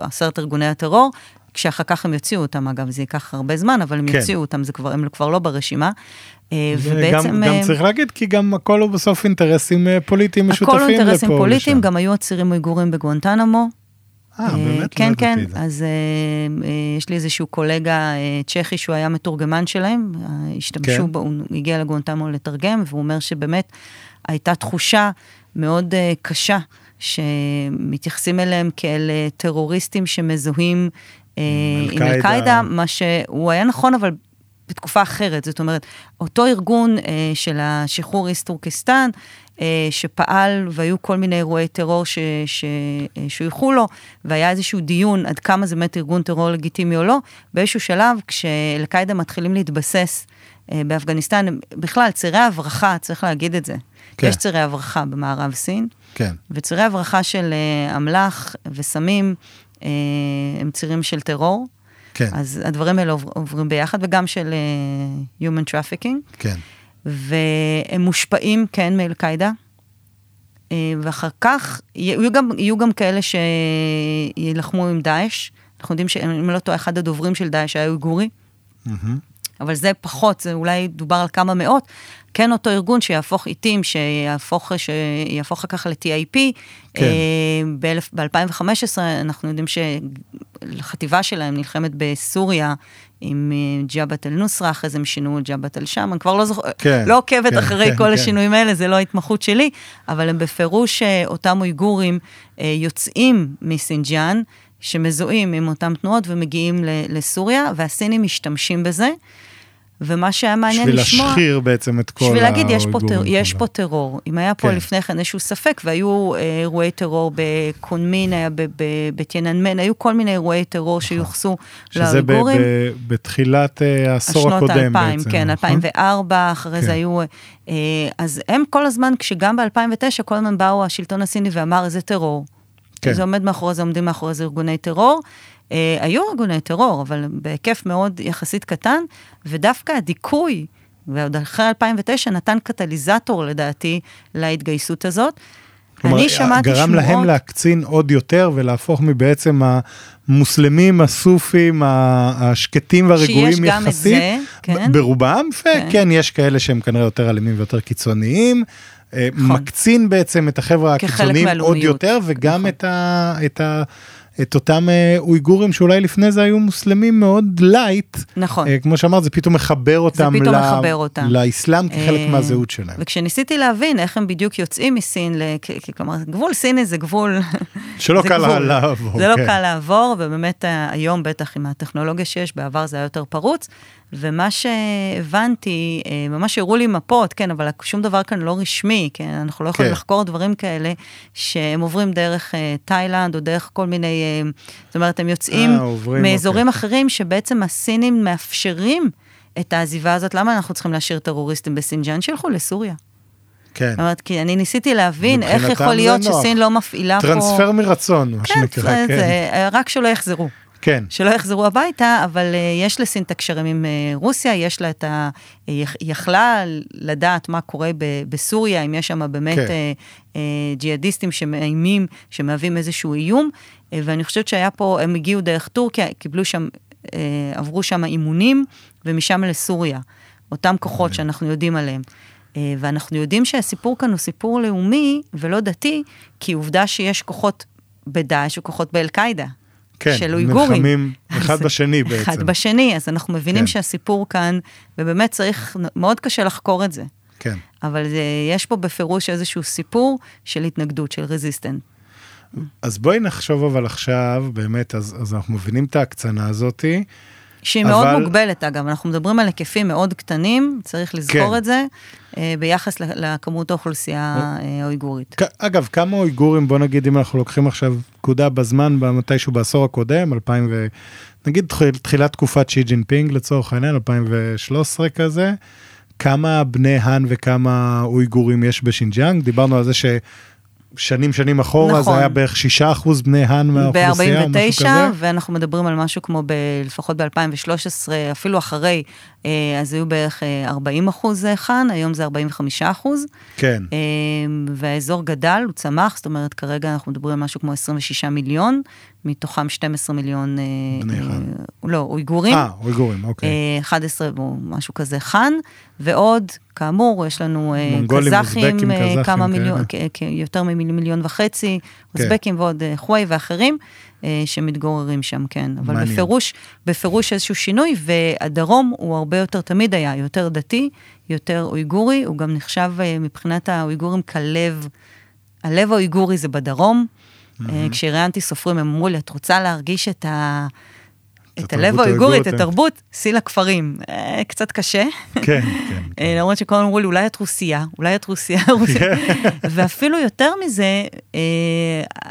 [SPEAKER 2] עשרת ארגוני הטרור, כשאחר כך הם יוציאו אותם, אגב, זה ייקח הרבה זמן, אבל הם כן. יוציאו אותם, זה כבר, הם כבר לא ברשימה.
[SPEAKER 1] אה, ובעצם... גם, גם אה, צריך להגיד, כי גם הכל הוא בסוף אינטרסים אה, פוליטיים משותפים
[SPEAKER 2] לפה הכל הוא אינטרסים פוליטיים, גם היו עצירים אויגורים בגואנטנמו.
[SPEAKER 1] אה, באמת?
[SPEAKER 2] כן, כן, אז יש לי איזשהו קולגה צ'כי שהוא היה מתורגמן שלהם, השתמשו כן. בו, הוא הגיע לגואנטנמו לתרגם, והוא אומר שבאמת הייתה תחושה מאוד קשה. שמתייחסים אליהם כאל טרוריסטים שמזוהים אה, עם אל-קאעידה, מה שהוא היה נכון, אבל בתקופה אחרת. זאת אומרת, אותו ארגון אה, של השחרור איסט טורקיסטן, אה, שפעל והיו כל מיני אירועי טרור ששויכו לו, והיה איזשהו דיון עד כמה זה באמת ארגון טרור לגיטימי או לא, באיזשהו שלב, כשאל-קאעידה מתחילים להתבסס באפגניסטן, בכלל, צירי הברחה, צריך להגיד את זה. כן. יש צירי הברחה במערב סין,
[SPEAKER 1] כן.
[SPEAKER 2] וצירי הברחה של אמל"ח וסמים אה, הם צירים של טרור.
[SPEAKER 1] כן.
[SPEAKER 2] אז הדברים האלה עוברים ביחד, וגם של uh, Human Trafficking.
[SPEAKER 1] כן.
[SPEAKER 2] והם מושפעים, כן, מאל-קאעידה. Uh, ואחר כך, יהיו גם, יהיו גם כאלה שיילחמו עם דאעש. אנחנו יודעים שאם לא טועה, אחד הדוברים של דאעש היה אויגורי. Mm-hmm. אבל זה פחות, זה אולי דובר על כמה מאות. כן אותו ארגון שיהפוך עיתים, שיהפוך, שיהפוך אחר כך ל-TIP. כן. אה, ב-2015 אנחנו יודעים שהחטיבה שלהם נלחמת בסוריה עם אה, ג'אבת אל-נוסרה, אחרי זה הם שינו ג'אבת אל-שם, אני כבר לא זוכרת, כן, לא עוקבת כן, אחרי כן, כל כן. השינויים האלה, זה לא ההתמחות שלי, אבל הם בפירוש, אה, אותם אויגורים יוצאים מסינג'אן. שמזוהים עם אותן תנועות ומגיעים לסוריה, והסינים משתמשים בזה. ומה שהיה מעניין לשמוע...
[SPEAKER 1] בשביל להשחיר בעצם את כל
[SPEAKER 2] בשביל להגיד, יש פה, יש פה טרור. אם היה פה כן. לפני כן איזשהו ספק, והיו אה, אירועי טרור בקונמין, היה בטייננמן, היו כל מיני אירועי טרור נכון. שיוחסו לאויגורים.
[SPEAKER 1] שזה בתחילת אה, העשור הקודם
[SPEAKER 2] בעצם. השנות האלפיים, כן, 2004, נכון? אחרי כן. זה היו... אה, אז הם כל הזמן, כשגם ב-2009, כל הזמן באו השלטון הסיני ואמר, איזה טרור. כן. זה עומד מאחורי זה, עומדים מאחורי זה ארגוני טרור. אה, היו ארגוני טרור, אבל בהיקף מאוד יחסית קטן, ודווקא הדיכוי, ועוד אחרי 2009, נתן קטליזטור לדעתי להתגייסות הזאת.
[SPEAKER 1] כלומר, אני שמעתי גרם שמועות... גרם להם להקצין עוד יותר ולהפוך מבעצם המוסלמים, הסופים, השקטים והרגועים יחסית. שיש גם את זה, כן. ברובם, וכן, כן, יש כאלה שהם כנראה יותר אלימים ויותר קיצוניים. אה, נכון. מקצין בעצם את החבר'ה הקיצוניים עוד יותר, וגם נכון. את, ה, את, ה, את אותם אה, אויגורים שאולי לפני זה היו מוסלמים מאוד light.
[SPEAKER 2] נכון.
[SPEAKER 1] אה, כמו שאמרת, זה פתאום מחבר אותם,
[SPEAKER 2] זה פתאום ל... מחבר אותם.
[SPEAKER 1] לאסלאם כחלק מהזהות שלהם.
[SPEAKER 2] וכשניסיתי להבין איך הם בדיוק יוצאים מסין, כלומר, גבול סיני זה גבול...
[SPEAKER 1] שלא קל גבול. לעבור.
[SPEAKER 2] זה לא כן. לא קל לעבור, ובאמת היום בטח עם הטכנולוגיה שיש, בעבר זה היה יותר פרוץ. ומה שהבנתי, אה, ממש הראו לי מפות, כן, אבל שום דבר כאן לא רשמי, כן, אנחנו לא יכולים כן. לחקור דברים כאלה, שהם עוברים דרך אה, תאילנד או דרך כל מיני, אה, זאת אומרת, הם יוצאים 아, עוברים, מאזורים אוקיי. אחרים, שבעצם הסינים מאפשרים את העזיבה הזאת. למה אנחנו צריכים להשאיר טרוריסטים בסינג'אן? שילכו לסוריה.
[SPEAKER 1] כן. זאת
[SPEAKER 2] אומרת, כי אני ניסיתי להבין איך יכול להיות שסין לא מפעילה
[SPEAKER 1] טרנספר פה... טרנספר מרצון, מה
[SPEAKER 2] כן, שנקרא, כן. זה, רק שלא יחזרו.
[SPEAKER 1] כן.
[SPEAKER 2] שלא יחזרו הביתה, אבל uh, יש לסין את הקשרים עם uh, רוסיה, יש לה את ה... היא יכלה לדעת מה קורה ב- בסוריה, אם יש שם באמת כן. ג'יהאדיסטים שמאיימים, שמהווים איזשהו איום, ואני חושבת שהיה פה, הם הגיעו דרך טורקיה, קיבלו שם, עברו שם אימונים, ומשם לסוריה. אותם כוחות שאנחנו יודעים עליהם. אה, ואנחנו יודעים שהסיפור כאן הוא סיפור לאומי ולא דתי, כי עובדה שיש כוחות בדאעש וכוחות באל-קאעידה.
[SPEAKER 1] כן,
[SPEAKER 2] של אויגורים.
[SPEAKER 1] נלחמים אחד בשני בעצם.
[SPEAKER 2] אחד בשני, אז אנחנו מבינים
[SPEAKER 1] כן.
[SPEAKER 2] שהסיפור כאן, ובאמת צריך, מאוד קשה לחקור את זה.
[SPEAKER 1] כן.
[SPEAKER 2] אבל זה, יש פה בפירוש איזשהו סיפור של התנגדות, של רזיסטנט.
[SPEAKER 1] אז בואי נחשוב אבל עכשיו, באמת, אז, אז אנחנו מבינים את ההקצנה הזאתי.
[SPEAKER 2] שהיא
[SPEAKER 1] אבל-
[SPEAKER 2] מאוד מוגבלת, אגב, אנחנו מדברים על היקפים מאוד קטנים, צריך לזכור
[SPEAKER 1] כן.
[SPEAKER 2] את זה, אה, ביחס לכמות האוכלוסייה אה, האויגורית.
[SPEAKER 1] כ- אגב, כמה אויגורים, בוא נגיד, אם אנחנו לוקחים עכשיו נקודה בזמן, מתישהו בעשור הקודם, 2000 ו... נגיד תחיל- תחילת תקופת שי ג'ינפינג לצורך העניין, 2013 כזה, כמה בני האן וכמה אויגורים יש בשינג'יאנג? דיברנו על זה ששנים שנים אחורה
[SPEAKER 2] נכון.
[SPEAKER 1] זה היה בערך 6% בני האן מהאוכלוסייה, או משהו
[SPEAKER 2] ב-49,
[SPEAKER 1] כזה.
[SPEAKER 2] ואנחנו מדברים על משהו כמו, ב, לפחות ב-2013, אפילו אחרי, אה, אז היו בערך אה, 40 אחוז חאן, היום זה 45 אחוז.
[SPEAKER 1] כן,
[SPEAKER 2] אה, והאזור גדל, הוא צמח, זאת אומרת, כרגע אנחנו מדברים על משהו כמו 26 מיליון, מתוכם 12 מיליון... אה,
[SPEAKER 1] בני
[SPEAKER 2] אה,
[SPEAKER 1] חאן.
[SPEAKER 2] לא, אויגורים.
[SPEAKER 1] אה, אויגורים, אוקיי.
[SPEAKER 2] אה, 11 או משהו כזה חאן, ועוד, כאמור, יש לנו אה, קזחים, אה, כמה. מיליון, יותר ממיליון וחצי,
[SPEAKER 1] כן.
[SPEAKER 2] אוזבקים ועוד אה, חוואי ואחרים, אה, שמתגוררים שם, כן. אבל
[SPEAKER 1] מעניין.
[SPEAKER 2] בפירוש, בפירוש איזשהו שינוי, והדרום הוא הרבה יותר, תמיד היה יותר דתי, יותר אויגורי, הוא גם נחשב אה, מבחינת האויגורים כלב, הלב האויגורי זה בדרום. אה, כשראיינתי סופרים, הם אמרו לי, את רוצה להרגיש את ה...
[SPEAKER 1] את
[SPEAKER 2] הלב
[SPEAKER 1] התרבות
[SPEAKER 2] האויגורית, את
[SPEAKER 1] האויגורית,
[SPEAKER 2] התרבות, סי לכפרים. אה, קצת קשה.
[SPEAKER 1] כן, כן.
[SPEAKER 2] אה, למרות שכל אמרו לי, אולי את רוסייה, אולי את רוסייה, רוסיה. ואפילו יותר מזה,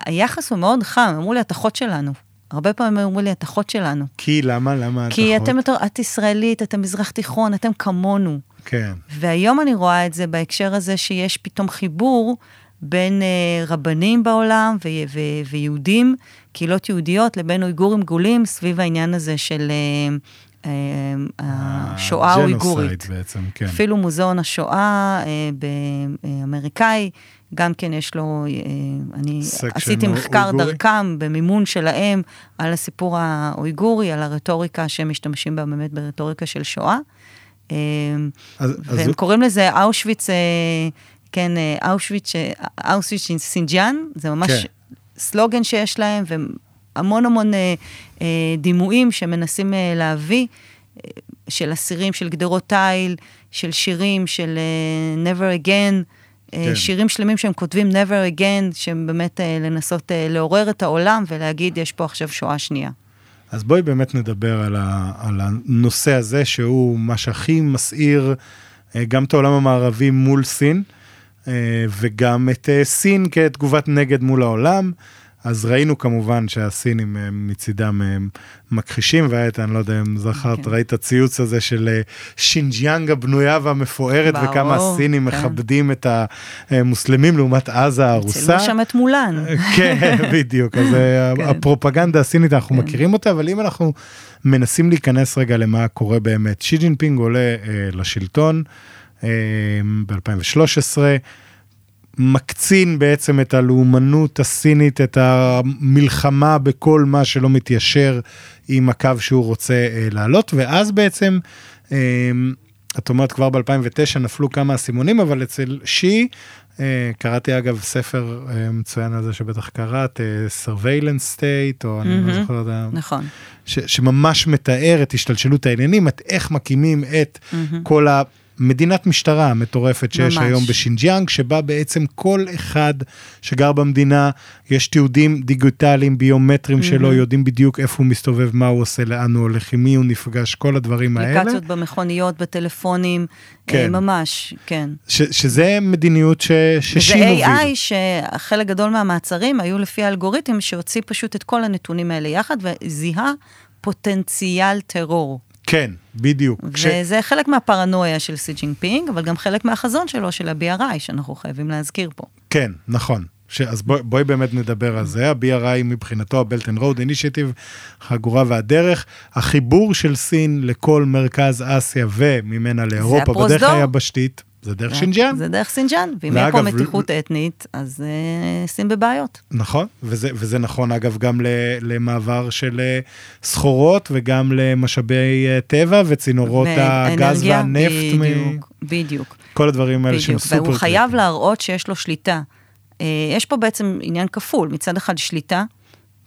[SPEAKER 2] היחס הוא מאוד חם, אמרו לי, את אחות שלנו. הרבה פעמים אמרו לי, את אחות שלנו.
[SPEAKER 1] כי למה? למה?
[SPEAKER 2] כי
[SPEAKER 1] את
[SPEAKER 2] אתם
[SPEAKER 1] אחות?
[SPEAKER 2] יותר, את ישראלית, אתם מזרח תיכון, אתם כמונו.
[SPEAKER 1] כן,
[SPEAKER 2] והיום אני רואה את זה בהקשר הזה שיש פתאום חיבור בין אה, רבנים בעולם ו- ו- ויהודים, קהילות יהודיות, לבין אויגורים גולים סביב העניין הזה של אה, אה, השואה האויגורית.
[SPEAKER 1] ה genocide בעצם, כן.
[SPEAKER 2] אפילו מוזיאון השואה אה, באמריקאי, גם כן יש לו, אה, אני עשיתי מחקר
[SPEAKER 1] אויגורי?
[SPEAKER 2] דרכם במימון שלהם על הסיפור האויגורי, על הרטוריקה שהם משתמשים בה באמת ברטוריקה של שואה. אה,
[SPEAKER 1] אז, אז
[SPEAKER 2] והם קוראים לזה אושוויץ, כן, אה, אושוויץ, אה, אושוויץ סינג'יאנג, זה ממש
[SPEAKER 1] כן.
[SPEAKER 2] סלוגן שיש להם, והמון המון אה, אה, דימויים שמנסים אה, להביא, אה, של אסירים, של גדרות תיל, של שירים, של אה, never again. אה,
[SPEAKER 1] כן.
[SPEAKER 2] שירים שלמים שהם כותבים never again, שהם באמת אה, לנסות אה, לעורר את העולם ולהגיד, יש פה עכשיו שואה שנייה.
[SPEAKER 1] אז בואי באמת נדבר על, ה, על הנושא הזה, שהוא מה שהכי מסעיר גם את העולם המערבי מול סין, וגם את אה, סין כתגובת נגד מול העולם. אז ראינו כמובן שהסינים אה, מצידם אה, מכחישים, ואת, אני לא יודע אם זכרת,
[SPEAKER 2] כן.
[SPEAKER 1] ראית הציוץ הזה של אה, שינג'יאנג הבנויה והמפוארת,
[SPEAKER 2] ברור,
[SPEAKER 1] וכמה הסינים
[SPEAKER 2] כן.
[SPEAKER 1] מכבדים את המוסלמים לעומת עזה ההרוסה.
[SPEAKER 2] צילמו שם את Mulan.
[SPEAKER 1] כן, בדיוק, אז אה,
[SPEAKER 2] כן.
[SPEAKER 1] הפרופגנדה הסינית, אנחנו מכירים אותה, אבל אם אנחנו מנסים להיכנס רגע למה קורה באמת, שי ג'ינפינג עולה אה, לשלטון אה, ב-2013, מקצין בעצם את הלאומנות הסינית, את המלחמה בכל מה שלא מתיישר עם הקו שהוא רוצה אה, לעלות, ואז בעצם, אה, את אומרת כבר ב-2009 נפלו כמה אסימונים, אבל אצל שי, אה, קראתי אגב ספר אה, מצוין על זה שבטח קראת, Surveillance State, או אני לא. זוכר, את ה-
[SPEAKER 2] נכון.
[SPEAKER 1] ש, שממש מתאר את השתלשלות העניינים, את איך מקימים את. כל המדינת משטרה המטורפת שיש
[SPEAKER 2] ממש.
[SPEAKER 1] היום בשינג'יאנג, שבה בעצם כל אחד שגר במדינה, יש תיעודים דיגיטליים, ביומטריים שלו, יודעים בדיוק איפה הוא מסתובב, מה הוא עושה, לאן הוא הולך, עם מי הוא נפגש, כל הדברים האלה.
[SPEAKER 2] אפליקציות במכוניות, בטלפונים,
[SPEAKER 1] כן.
[SPEAKER 2] כן. ממש, כן.
[SPEAKER 1] ש, שזה מדיניות ש, ששי
[SPEAKER 2] זה. AI שחלק גדול מהמעצרים היו לפי האלגוריתם שהוציא פשוט את כל הנתונים האלה יחד וזיהה פוטנציאל טרור.
[SPEAKER 1] כן, בדיוק. כש-
[SPEAKER 2] וזה חלק מהפרנויה של סי ג'ינפינג, אבל גם חלק מהחזון שלו, של ה-BRI, שאנחנו חייבים להזכיר פה.
[SPEAKER 1] כן, נכון. ש... אז בואי בוא באמת נדבר על זה. ה-BRI מבחינתו, ה-Belt and Road Initiative, חגורה והדרך, החיבור של סין לכל מרכז אסיה וממנה לאירופה, בדרך. היבשתית. זה דרך שינג'יאנג.
[SPEAKER 2] זה דרך שינג'יאנג, ואם אין פה מתיחות אתנית, אז אה, סין בבעיות.
[SPEAKER 1] נכון, וזה, וזה נכון אגב גם למעבר של אה, סחורות וגם למשאבי אה, טבע וצינורות הגז והנפט.
[SPEAKER 2] בדיוק, מ... בדיוק.
[SPEAKER 1] כל הדברים האלה שהם סופר...
[SPEAKER 2] והוא חייב להראות שיש לו שליטה. יש פה בעצם עניין כפול, מצד אחד שליטה,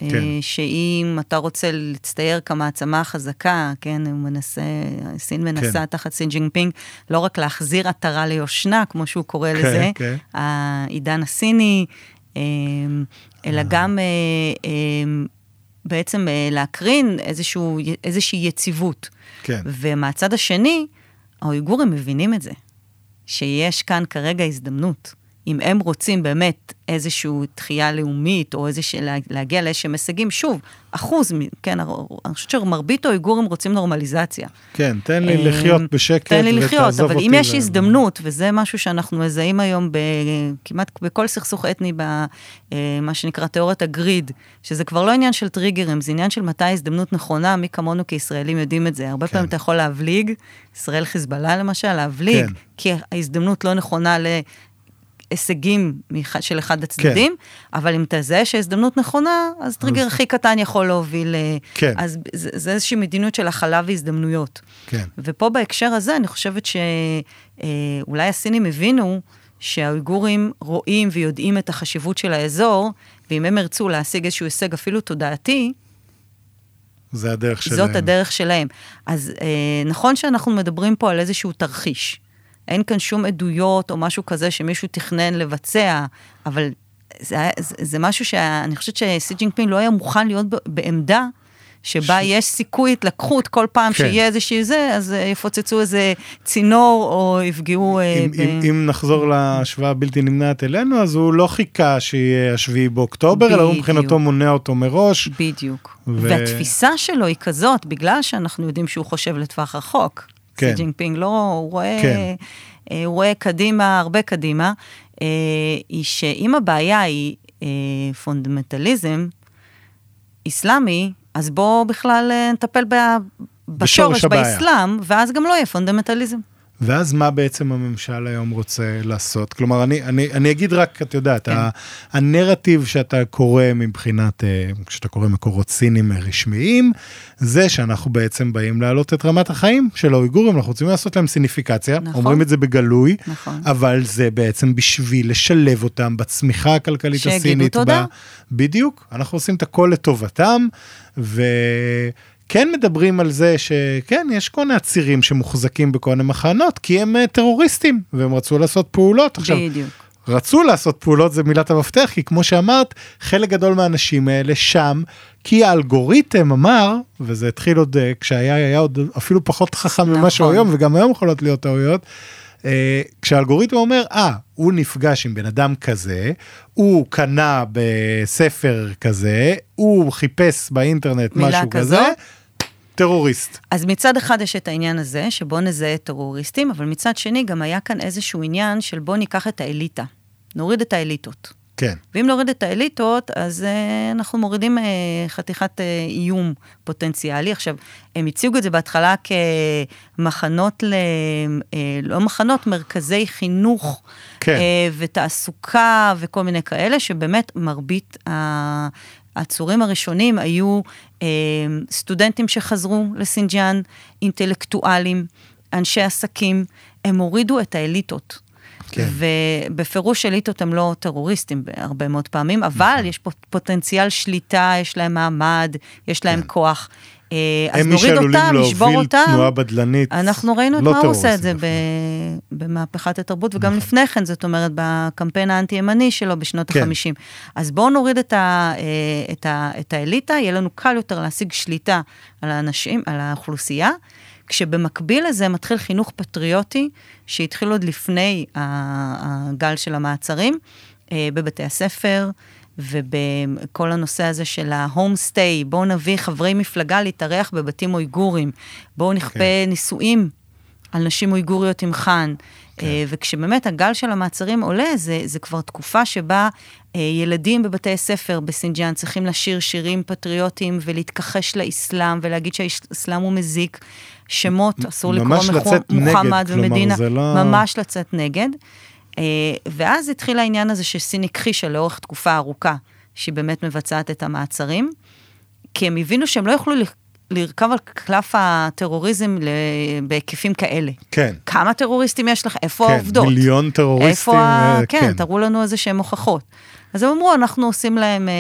[SPEAKER 2] כן. אה, שאם אתה רוצה להצטייר כמעצמה חזקה, כן, הוא מנסה, סין מנסה כן. תחת שי ג'ינפינג, לא רק להחזיר עטרה ליושנה, כמו שהוא קורא כן, לזה, כן. העידן הסיני, אה, אלא אה. גם בעצם להקרין איזשהו, איזושהי יציבות. כן. ומהצד השני, האויגורים מבינים את זה, שיש כאן כרגע הזדמנות. אם הם רוצים באמת איזושהי תחייה לאומית, או איזושהי, להגיע לאיזשהם הישגים, שוב, אחוז, כן, אני חושבת שמרבית האויגורים רוצים נורמליזציה.
[SPEAKER 1] כן, תן לי לחיות בשקט
[SPEAKER 2] תן לי לחיות, אבל אם יש הזדמנות, וזה משהו שאנחנו מזהים היום כמעט בכל סכסוך אתני, במה אה, שנקרא תיאוריית הגריד, שזה כבר לא עניין של טריגרים, זה עניין של מתי ההזדמנות נכונה, מי כמונו כישראלים יודעים את זה. הרבה כן. פעמים אתה יכול להבליג, ישראל חיזבאללה למשל, להבליג, כן. כי ההזדמנות לא נכונה. הישגים של אחד הצדדים, כן. אבל אם תזהה שהזדמנות נכונה, אז טריגר. הכי קטן יכול להוביל... אה, כן. אז זה, זה איזושהי מדיניות של הכלה והזדמנויות. כן. ופה בהקשר הזה, אני חושבת שאולי אה, הסינים הבינו שהאויגורים רואים ויודעים את החשיבות של האזור, ואם הם ירצו להשיג איזשהו הישג אפילו תודעתי,
[SPEAKER 1] זה הדרך שלהם.
[SPEAKER 2] זאת הדרך שלהם. אז אה, נכון שאנחנו מדברים פה על איזשהו תרחיש. אין כאן שום עדויות או משהו כזה שמישהו תכנן לבצע, אבל זה, זה, זה משהו שאני חושבת שסי ג'ינגפין לא היה מוכן להיות בעמדה שבה ש... יש סיכוי התלקחות כל פעם כן. שיהיה איזשהו זה, אז יפוצצו איזה צינור או יפגעו...
[SPEAKER 1] אה, אם, ב... אם, אם נחזור להשוואה הבלתי נמנעת אלינו, אז הוא לא חיכה שיהיה השביעי באוקטובר, אלא הוא מבחינתו מונע אותו מראש.
[SPEAKER 2] בדיוק. ו... והתפיסה שלו היא כזאת, בגלל שאנחנו יודעים שהוא חושב לטווח רחוק. כן. שי ג'ינפינג לא, הוא רואה, כן. אה, הוא רואה קדימה, הרבה קדימה, אה, היא שאם הבעיה היא אה, פונדמנטליזם אסלאמי, אז בואו בכלל נטפל בשורש באסלאם, ואז גם לא יהיה פונדמנטליזם.
[SPEAKER 1] ואז מה בעצם הממשל היום רוצה לעשות? כלומר, אני, אני, אני אגיד רק, את יודעת, כן. הנרטיב שאתה קורא מבחינת, אה, כשאתה קורא מקורות סינים רשמיים, זה שאנחנו בעצם באים להעלות את רמת החיים של האויגורים, אנחנו רוצים לעשות להם סיניפיקציה, נכון. אומרים את זה בגלוי, נכון. אבל זה בעצם בשביל לשלב אותם בצמיחה הכלכלית הסינית. שיגידו
[SPEAKER 2] תודה.
[SPEAKER 1] בדיוק, אנחנו עושים את הכל לטובתם, ו... כן מדברים על זה שכן, יש כל מיני עצירים שמוחזקים בכל מיני מחנות, כי הם uh, טרוריסטים, והם רצו לעשות פעולות.
[SPEAKER 2] עכשיו, בדיוק.
[SPEAKER 1] רצו לעשות פעולות זה מילת המפתח, כי כמו שאמרת, חלק גדול מהאנשים האלה שם, כי האלגוריתם אמר, וזה התחיל עוד uh, כשהיה היה עוד אפילו פחות חכם נכון. ממה שהוא היום, וגם היום יכולות להיות טעויות. Uh, כשהאלגוריתם אומר, אה, הוא נפגש עם בן אדם כזה, הוא קנה בספר כזה, הוא חיפש באינטרנט משהו כזו, כזה, טרוריסט.
[SPEAKER 2] אז מצד אחד יש את העניין הזה, שבוא נזהה טרוריסטים, אבל מצד שני גם היה כאן איזשהו עניין של בוא ניקח את האליטה, נוריד את האליטות.
[SPEAKER 1] כן.
[SPEAKER 2] ואם נוריד את האליטות, אז uh, אנחנו מורידים uh, חתיכת uh, איום פוטנציאלי. עכשיו, הם הציגו את זה בהתחלה כמחנות, ל, uh, לא מחנות, מרכזי חינוך כן. uh, ותעסוקה וכל מיני כאלה, שבאמת מרבית העצורים הראשונים היו אה, סטודנטים שחזרו לסינג'אן, אינטלקטואלים, אנשי עסקים, הם הורידו את האליטות. כן. ובפירוש אליטות הם לא טרוריסטים הרבה מאוד פעמים, אבל נכון. יש פה פוטנציאל שליטה, יש להם מעמד, יש להם כן. כוח. אה, אז נוריד אותם, נשבור אותם. הם מי
[SPEAKER 1] תנועה בדלנית,
[SPEAKER 2] אנחנו ראינו את לא מה הוא עושה את זה במהפכת התרבות, וגם נכון. לפני כן, זאת אומרת, בקמפיין האנטי-ימני שלו בשנות כן. ה-50. אז בואו נוריד את, ה, אה, את, ה, את האליטה, יהיה לנו קל יותר להשיג שליטה על האנשים, על האוכלוסייה. כשבמקביל לזה מתחיל חינוך פטריוטי, שהתחיל עוד לפני הגל של המעצרים, אה, בבתי הספר, ובכל הנושא הזה של ההום סטי, בואו נביא חברי מפלגה להתארח בבתים אויגורים, בואו נכפה okay. כן. נישואים על נשים אויגוריות עם חאן. Okay. כן. אה, וכשבאמת הגל של המעצרים עולה, זה, זה כבר תקופה שבה אה, ילדים בבתי ספר בסינג'אן צריכים לשיר שירים פטריוטיים ולהתכחש לאסלאם ולהגיד שהאסלאם הוא מזיק. שמות, אסור לקרוא
[SPEAKER 1] נגד,
[SPEAKER 2] מוחמד
[SPEAKER 1] כלומר,
[SPEAKER 2] ומדינה,
[SPEAKER 1] זה לא-
[SPEAKER 2] ממש לצאת נגד. אה, ואז התחיל העניין הזה שסין הכחישה לאורך תקופה ארוכה, שהיא באמת מבצעת את המעצרים, כי הם הבינו שהם לא יוכלו לרכב על קלף הטרוריזם ל- בהיקפים כאלה.
[SPEAKER 1] כן.
[SPEAKER 2] כמה טרוריסטים יש לך? איפה
[SPEAKER 1] כן,
[SPEAKER 2] העובדות?
[SPEAKER 1] מיליון טרוריסטים.
[SPEAKER 2] איפה ה...
[SPEAKER 1] אה,
[SPEAKER 2] כן, תראו לנו איזה שהם הוכחות. אז הם אמרו, אנחנו עושים להם, אה,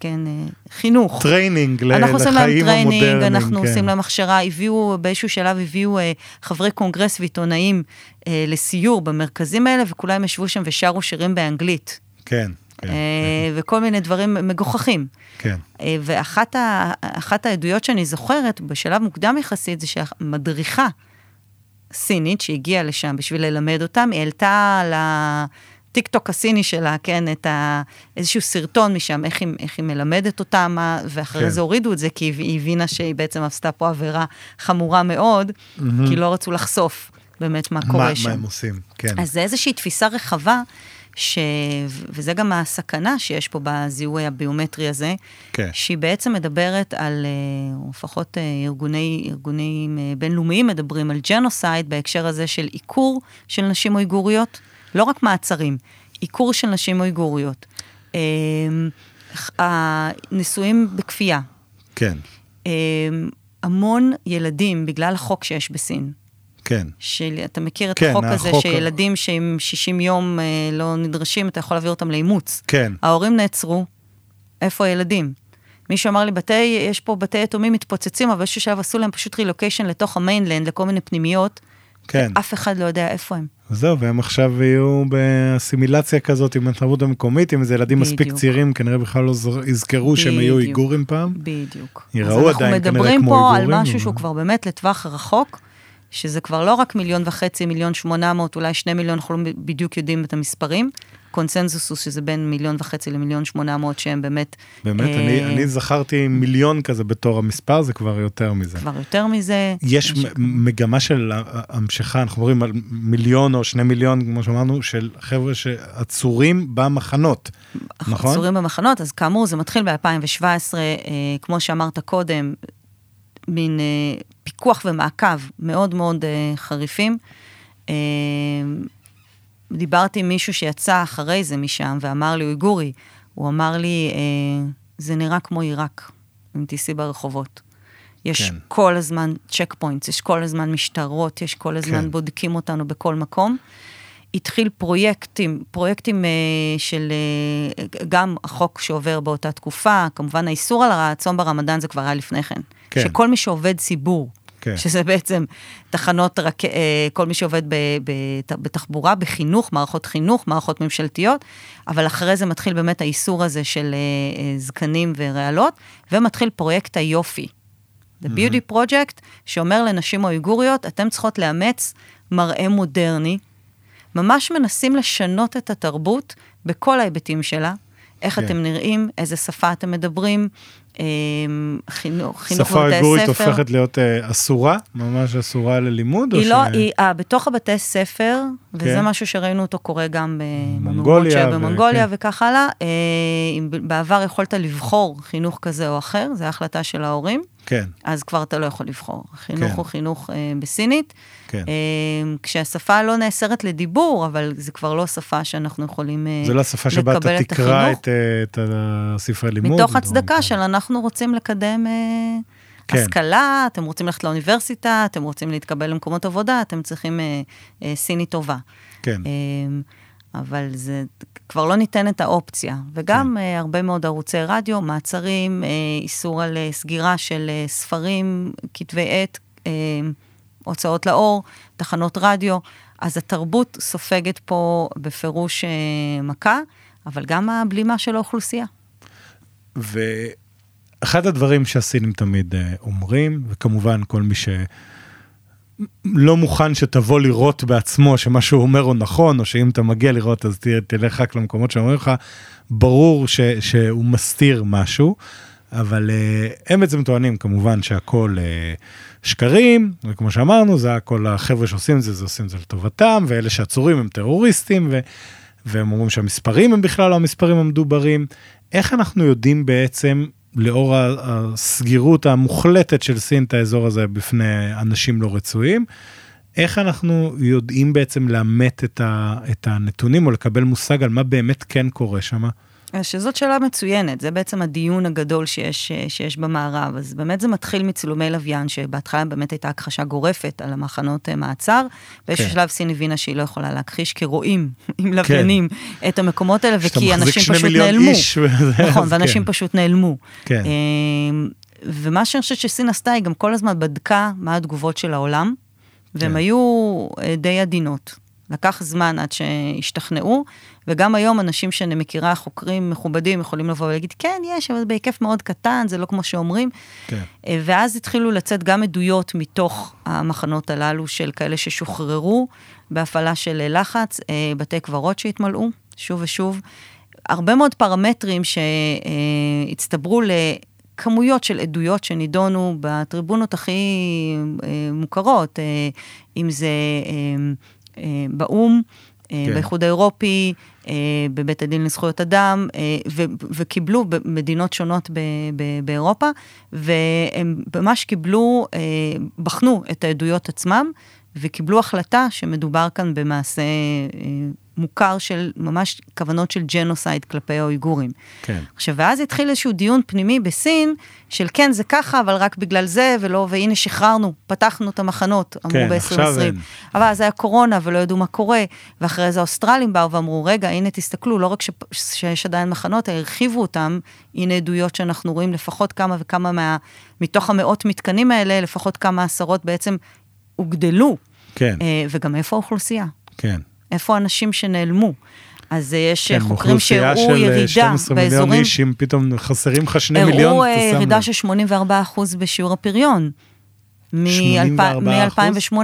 [SPEAKER 2] כן, אה, חינוך.
[SPEAKER 1] training ל-
[SPEAKER 2] אנחנו עושים להם
[SPEAKER 1] לחיים
[SPEAKER 2] training,
[SPEAKER 1] המודרניים.
[SPEAKER 2] אנחנו
[SPEAKER 1] כן.
[SPEAKER 2] עושים להם הכשרה, הביאו, באיזשהו שלב הביאו אה, חברי קונגרס ועיתונאים אה, לסיור במרכזים האלה, וכולם ישבו שם ושרו שירים באנגלית.
[SPEAKER 1] כן, כן,
[SPEAKER 2] אה, וכל מיני דברים מגוחכים.
[SPEAKER 1] כן.
[SPEAKER 2] אה, ואחת ה, אחת העדויות שאני זוכרת, בשלב מוקדם יחסית, זה שהמדריכה סינית שהגיעה לשם בשביל ללמד אותם, היא העלתה לטיק טוק הסיני שלה, כן, את ה, איזשהו סרטון משם, איך היא, איך היא מלמדת אותם, מה- ואחרי
[SPEAKER 1] כן.
[SPEAKER 2] זה הורידו את זה, כי היא הבינה שהיא בעצם עשתה פה עבירה חמורה מאוד, כי לא רצו לחשוף באמת מה קורה
[SPEAKER 1] מה,
[SPEAKER 2] שם.
[SPEAKER 1] מה הם עושים, כן.
[SPEAKER 2] אז זה איזושהי תפיסה רחבה, ש... וזה גם הסכנה שיש פה בזיהוי הביומטרי הזה,
[SPEAKER 1] כן.
[SPEAKER 2] שהיא בעצם מדברת על, אה, או לפחות אה, ארגוני, ארגונים אה, בינלאומיים מדברים על ג'נוסייד בהקשר הזה של עיקור של נשים אויגוריות, לא רק מעצרים, עיקור של נשים אויגוריות. אה, הנישואים בכפייה,
[SPEAKER 1] כן,
[SPEAKER 2] אה, המון ילדים, בגלל החוק שיש בסין,
[SPEAKER 1] כן.
[SPEAKER 2] של, אתה מכיר את
[SPEAKER 1] כן,
[SPEAKER 2] החוק הזה,
[SPEAKER 1] החוק-
[SPEAKER 2] שילדים שעם 60 יום אה, לא נדרשים, אתה יכול להעביר אותם לאימוץ.
[SPEAKER 1] כן.
[SPEAKER 2] ההורים נעצרו, איפה הילדים? מישהו אמר לי, בתי, יש פה בתי יתומים מתפוצצים, אבל באיזשהו שלב עשו להם פשוט רילוקיישן לתוך ה mainland, לכל מיני פנימיות.
[SPEAKER 1] כן.
[SPEAKER 2] אף אחד לא יודע איפה הם.
[SPEAKER 1] זהו, והם עכשיו יהיו באסימילציה כזאת עם התרבות המקומית, עם איזה ילדים מספיק
[SPEAKER 2] בדיוק.
[SPEAKER 1] צעירים, כנראה בכלל לא יזכרו שהם היו. איגורים פעם.
[SPEAKER 2] בדיוק.
[SPEAKER 1] ייראו
[SPEAKER 2] אז
[SPEAKER 1] עדיין
[SPEAKER 2] אנחנו
[SPEAKER 1] כנראה
[SPEAKER 2] מדברים
[SPEAKER 1] כמו
[SPEAKER 2] פה על
[SPEAKER 1] איגורים,
[SPEAKER 2] משהו שהוא כבר באמת לטווח רחוק, שזה כבר לא רק מיליון וחצי, מיליון שמונה מאות, אולי שני מיליון, אנחנו לא בדיוק יודעים את המספרים. קונסנזוס הוא שזה בין מיליון וחצי למיליון שמונה מאות שהם באמת...
[SPEAKER 1] באמת,
[SPEAKER 2] אה,
[SPEAKER 1] אני, אני זכרתי מיליון כזה בתור המספר, זה כבר יותר מזה.
[SPEAKER 2] כבר יותר מזה.
[SPEAKER 1] יש
[SPEAKER 2] משהו
[SPEAKER 1] מגמה של המשכה, אנחנו מדברים על מיליון או שני מיליון, כמו שאמרנו, של חבר'ה שעצורים במחנות, נכון?
[SPEAKER 2] עצורים במחנות, אז כאמור, זה מתחיל ב-2017, אה, כמו שאמרת קודם, מין אה, פיקוח ומעקב מאוד מאוד אה, חריפים. אה, דיברתי עם מישהו שיצא אחרי זה משם ואמר לי, אויגורי, הוא אמר לי, אה, זה נראה כמו עיראק, אם תיסעי ברחובות. יש
[SPEAKER 1] כן.
[SPEAKER 2] כל הזמן צ'ק פוינטס, יש כל הזמן משטרות, יש כל הזמן
[SPEAKER 1] כן.
[SPEAKER 2] בודקים אותנו בכל מקום. התחיל פרויקטים, פרויקטים אה, של אה, גם החוק שעובר באותה תקופה, כמובן האיסור על הצום ברמדאן זה כבר היה לפני כן.
[SPEAKER 1] כן.
[SPEAKER 2] שכל מי שעובד ציבור,
[SPEAKER 1] כן.
[SPEAKER 2] שזה בעצם תחנות, רק, אה, כל מי שעובד ב, ב, בתחבורה, בחינוך, מערכות חינוך, מערכות ממשלתיות, אבל אחרי זה מתחיל באמת האיסור הזה של אה, אה, זקנים ורעלות, ומתחיל פרויקט היופי. The Beauty Project, שאומר לנשים אויגוריות, אתן צריכות לאמץ מראה מודרני. ממש מנסים לשנות את התרבות בכל ההיבטים שלה. איך
[SPEAKER 1] כן.
[SPEAKER 2] אתם נראים, איזה שפה אתם מדברים, חינוך, חינוך
[SPEAKER 1] שפה
[SPEAKER 2] בבתי ספר.
[SPEAKER 1] הופכת להיות אה, אסורה, ממש אסורה ללימוד?
[SPEAKER 2] היא
[SPEAKER 1] ש-
[SPEAKER 2] לא, היא, אה, בתוך הבתי ספר, וזה
[SPEAKER 1] כן.
[SPEAKER 2] משהו שראינו אותו קורה גם
[SPEAKER 1] מונגוליה ו-
[SPEAKER 2] במונגוליה
[SPEAKER 1] כן.
[SPEAKER 2] וכך הלאה. אה, אם בעבר יכולת לבחור חינוך כזה או אחר, זו החלטה של ההורים,
[SPEAKER 1] כן,
[SPEAKER 2] אז כבר אתה לא יכול לבחור. חינוך
[SPEAKER 1] כן.
[SPEAKER 2] הוא חינוך אה, בסינית,
[SPEAKER 1] כן.
[SPEAKER 2] אה, כשהשפה לא נאסרת לדיבור, אבל זה כבר לא שפה שאנחנו יכולים אה,
[SPEAKER 1] זה לא השפה שבה אתה
[SPEAKER 2] לקבל את
[SPEAKER 1] תקרא
[SPEAKER 2] החינוך.
[SPEAKER 1] את, אה, את הספרי לימוד.
[SPEAKER 2] מתוך הצדקה
[SPEAKER 1] כאלה.
[SPEAKER 2] של אנחנו רוצים לקדם אה,
[SPEAKER 1] כן.
[SPEAKER 2] השכלה, אתם רוצים ללכת לאוניברסיטה, אתם רוצים להתקבל למקומות עבודה, אתם צריכים אה, אה, סינית טובה.
[SPEAKER 1] כן,
[SPEAKER 2] אה, אבל זה כבר לא ניתן את האופציה. וגם
[SPEAKER 1] כן.
[SPEAKER 2] אה, הרבה מאוד ערוצי רדיו, מעצרים, אה, איסור על אה, סגירה של אה, ספרים, כתבי עת, אה, הוצאות לאור, תחנות רדיו. אז התרבות סופגת פה בפירוש אה, מכה, אבל גם הבלימה של האוכלוסייה.
[SPEAKER 1] ואחד הדברים שהסינים תמיד אה, אומרים, וכמובן כל מי שלא מוכן שתבוא לראות בעצמו שמה שהוא אומר הוא נכון, או שאם אתה מגיע לראות אז תלך רק למקומות שאומרים לך, ברור ש, שהוא מסתיר משהו, אבל אה, הם בעצם טוענים כמובן שהכל אה, שקרים, וכמו שאמרנו, זה הכל החבר'ה שעושים את זה, זה עושים את זה לטובתם, ואלה שעצורים הם טרוריסטים, ו... והם אומרים שהמספרים הם בכלל לא המספרים המדוברים. איך אנחנו יודעים בעצם לאור הסגירות המוחלטת של סין את האזור הזה בפני אנשים לא רצויים. איך אנחנו יודעים בעצם לאמת את, ה, את הנתונים או לקבל מושג על מה באמת כן קורה שם?
[SPEAKER 2] שזאת שאלה מצוינת, זה בעצם הדיון הגדול שיש, שיש במערב. אז באמת זה מתחיל מצילומי לוויין, שבהתחלה באמת הייתה הכחשה גורפת על המחנות אה, מעצר. באיזשהו כן. שלב סין הבינה שהיא לא יכולה להכחיש, כי רואים עם לוויינים כן. את המקומות האלה, וכי אנשים פשוט נעלמו. איש, נכון, ואנשים כן. פשוט נעלמו. כן. אמ, ומה שאני חושבת שסין עשתה, היא גם כל הזמן בדקה מה התגובות של העולם, והן כן. היו אה, די עדינות. לקח זמן עד שהשתכנעו, וגם היום אנשים שאני מכירה, חוקרים מכובדים, יכולים לבוא ולהגיד, כן, יש, אבל בהיקף מאוד קטן, זה לא כמו שאומרים. כן. אה, ואז התחילו לצאת גם עדויות מתוך המחנות הללו של כאלה ששוחררו בהפעלה של לחץ, אה, בתי קברות שהתמלאו, שוב ושוב. הרבה מאוד פרמטרים שהצטברו ל... כמויות של עדויות שנידונו בטריבונות הכי מוכרות, אם זה באו"ם, כן. באיחוד האירופי, אה, בבית הדין לזכויות אדם, אה, ו- וקיבלו במדינות שונות ב- ב- באירופה, והם ממש קיבלו, אה, בחנו את העדויות עצמם, וקיבלו החלטה שמדובר כאן במעשה מוכר של ממש כוונות של ג'נוסייד כלפי האויגורים. כן. עכשיו, ואז התחיל איזשהו דיון פנימי בסין, של כן, זה ככה, אבל רק בגלל זה, ולא, והנה שחררנו, פתחנו את המחנות, אמרו כן, ב-2020. אבל אז היה קורונה ולא ידעו מה קורה, ואחרי זה האוסטרלים באו ואמרו, רגע, הנה תסתכלו, לא רק ש... שיש עדיין מחנות, הרחיבו אותם, הנה עדויות שאנחנו רואים לפחות כמה וכמה מה... מתוך המאות מתקנים האלה, לפחות כמה עשרות בעצם הוגדלו. כן. אה, וגם איפה האוכלוסייה?
[SPEAKER 1] כן.
[SPEAKER 2] איפה האנשים שנעלמו? אז יש כן, חוקרים שהראו ירידה באזורים... כן, אוכלוסייה של 12 מיליון
[SPEAKER 1] איש, אם פתאום חסרים לך 2 מיליון,
[SPEAKER 2] הראו אה, ירידה של 84 אחוז בשיעור הפריון. מ-2018,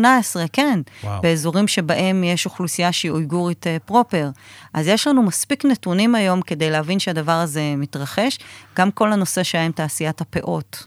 [SPEAKER 2] כן, וואו. באזורים שבהם יש אוכלוסייה שהיא אויגורית אה, פרופר. אז יש לנו מספיק נתונים היום כדי להבין שהדבר הזה מתרחש. גם כל הנושא שהיה עם תעשיית הפאות.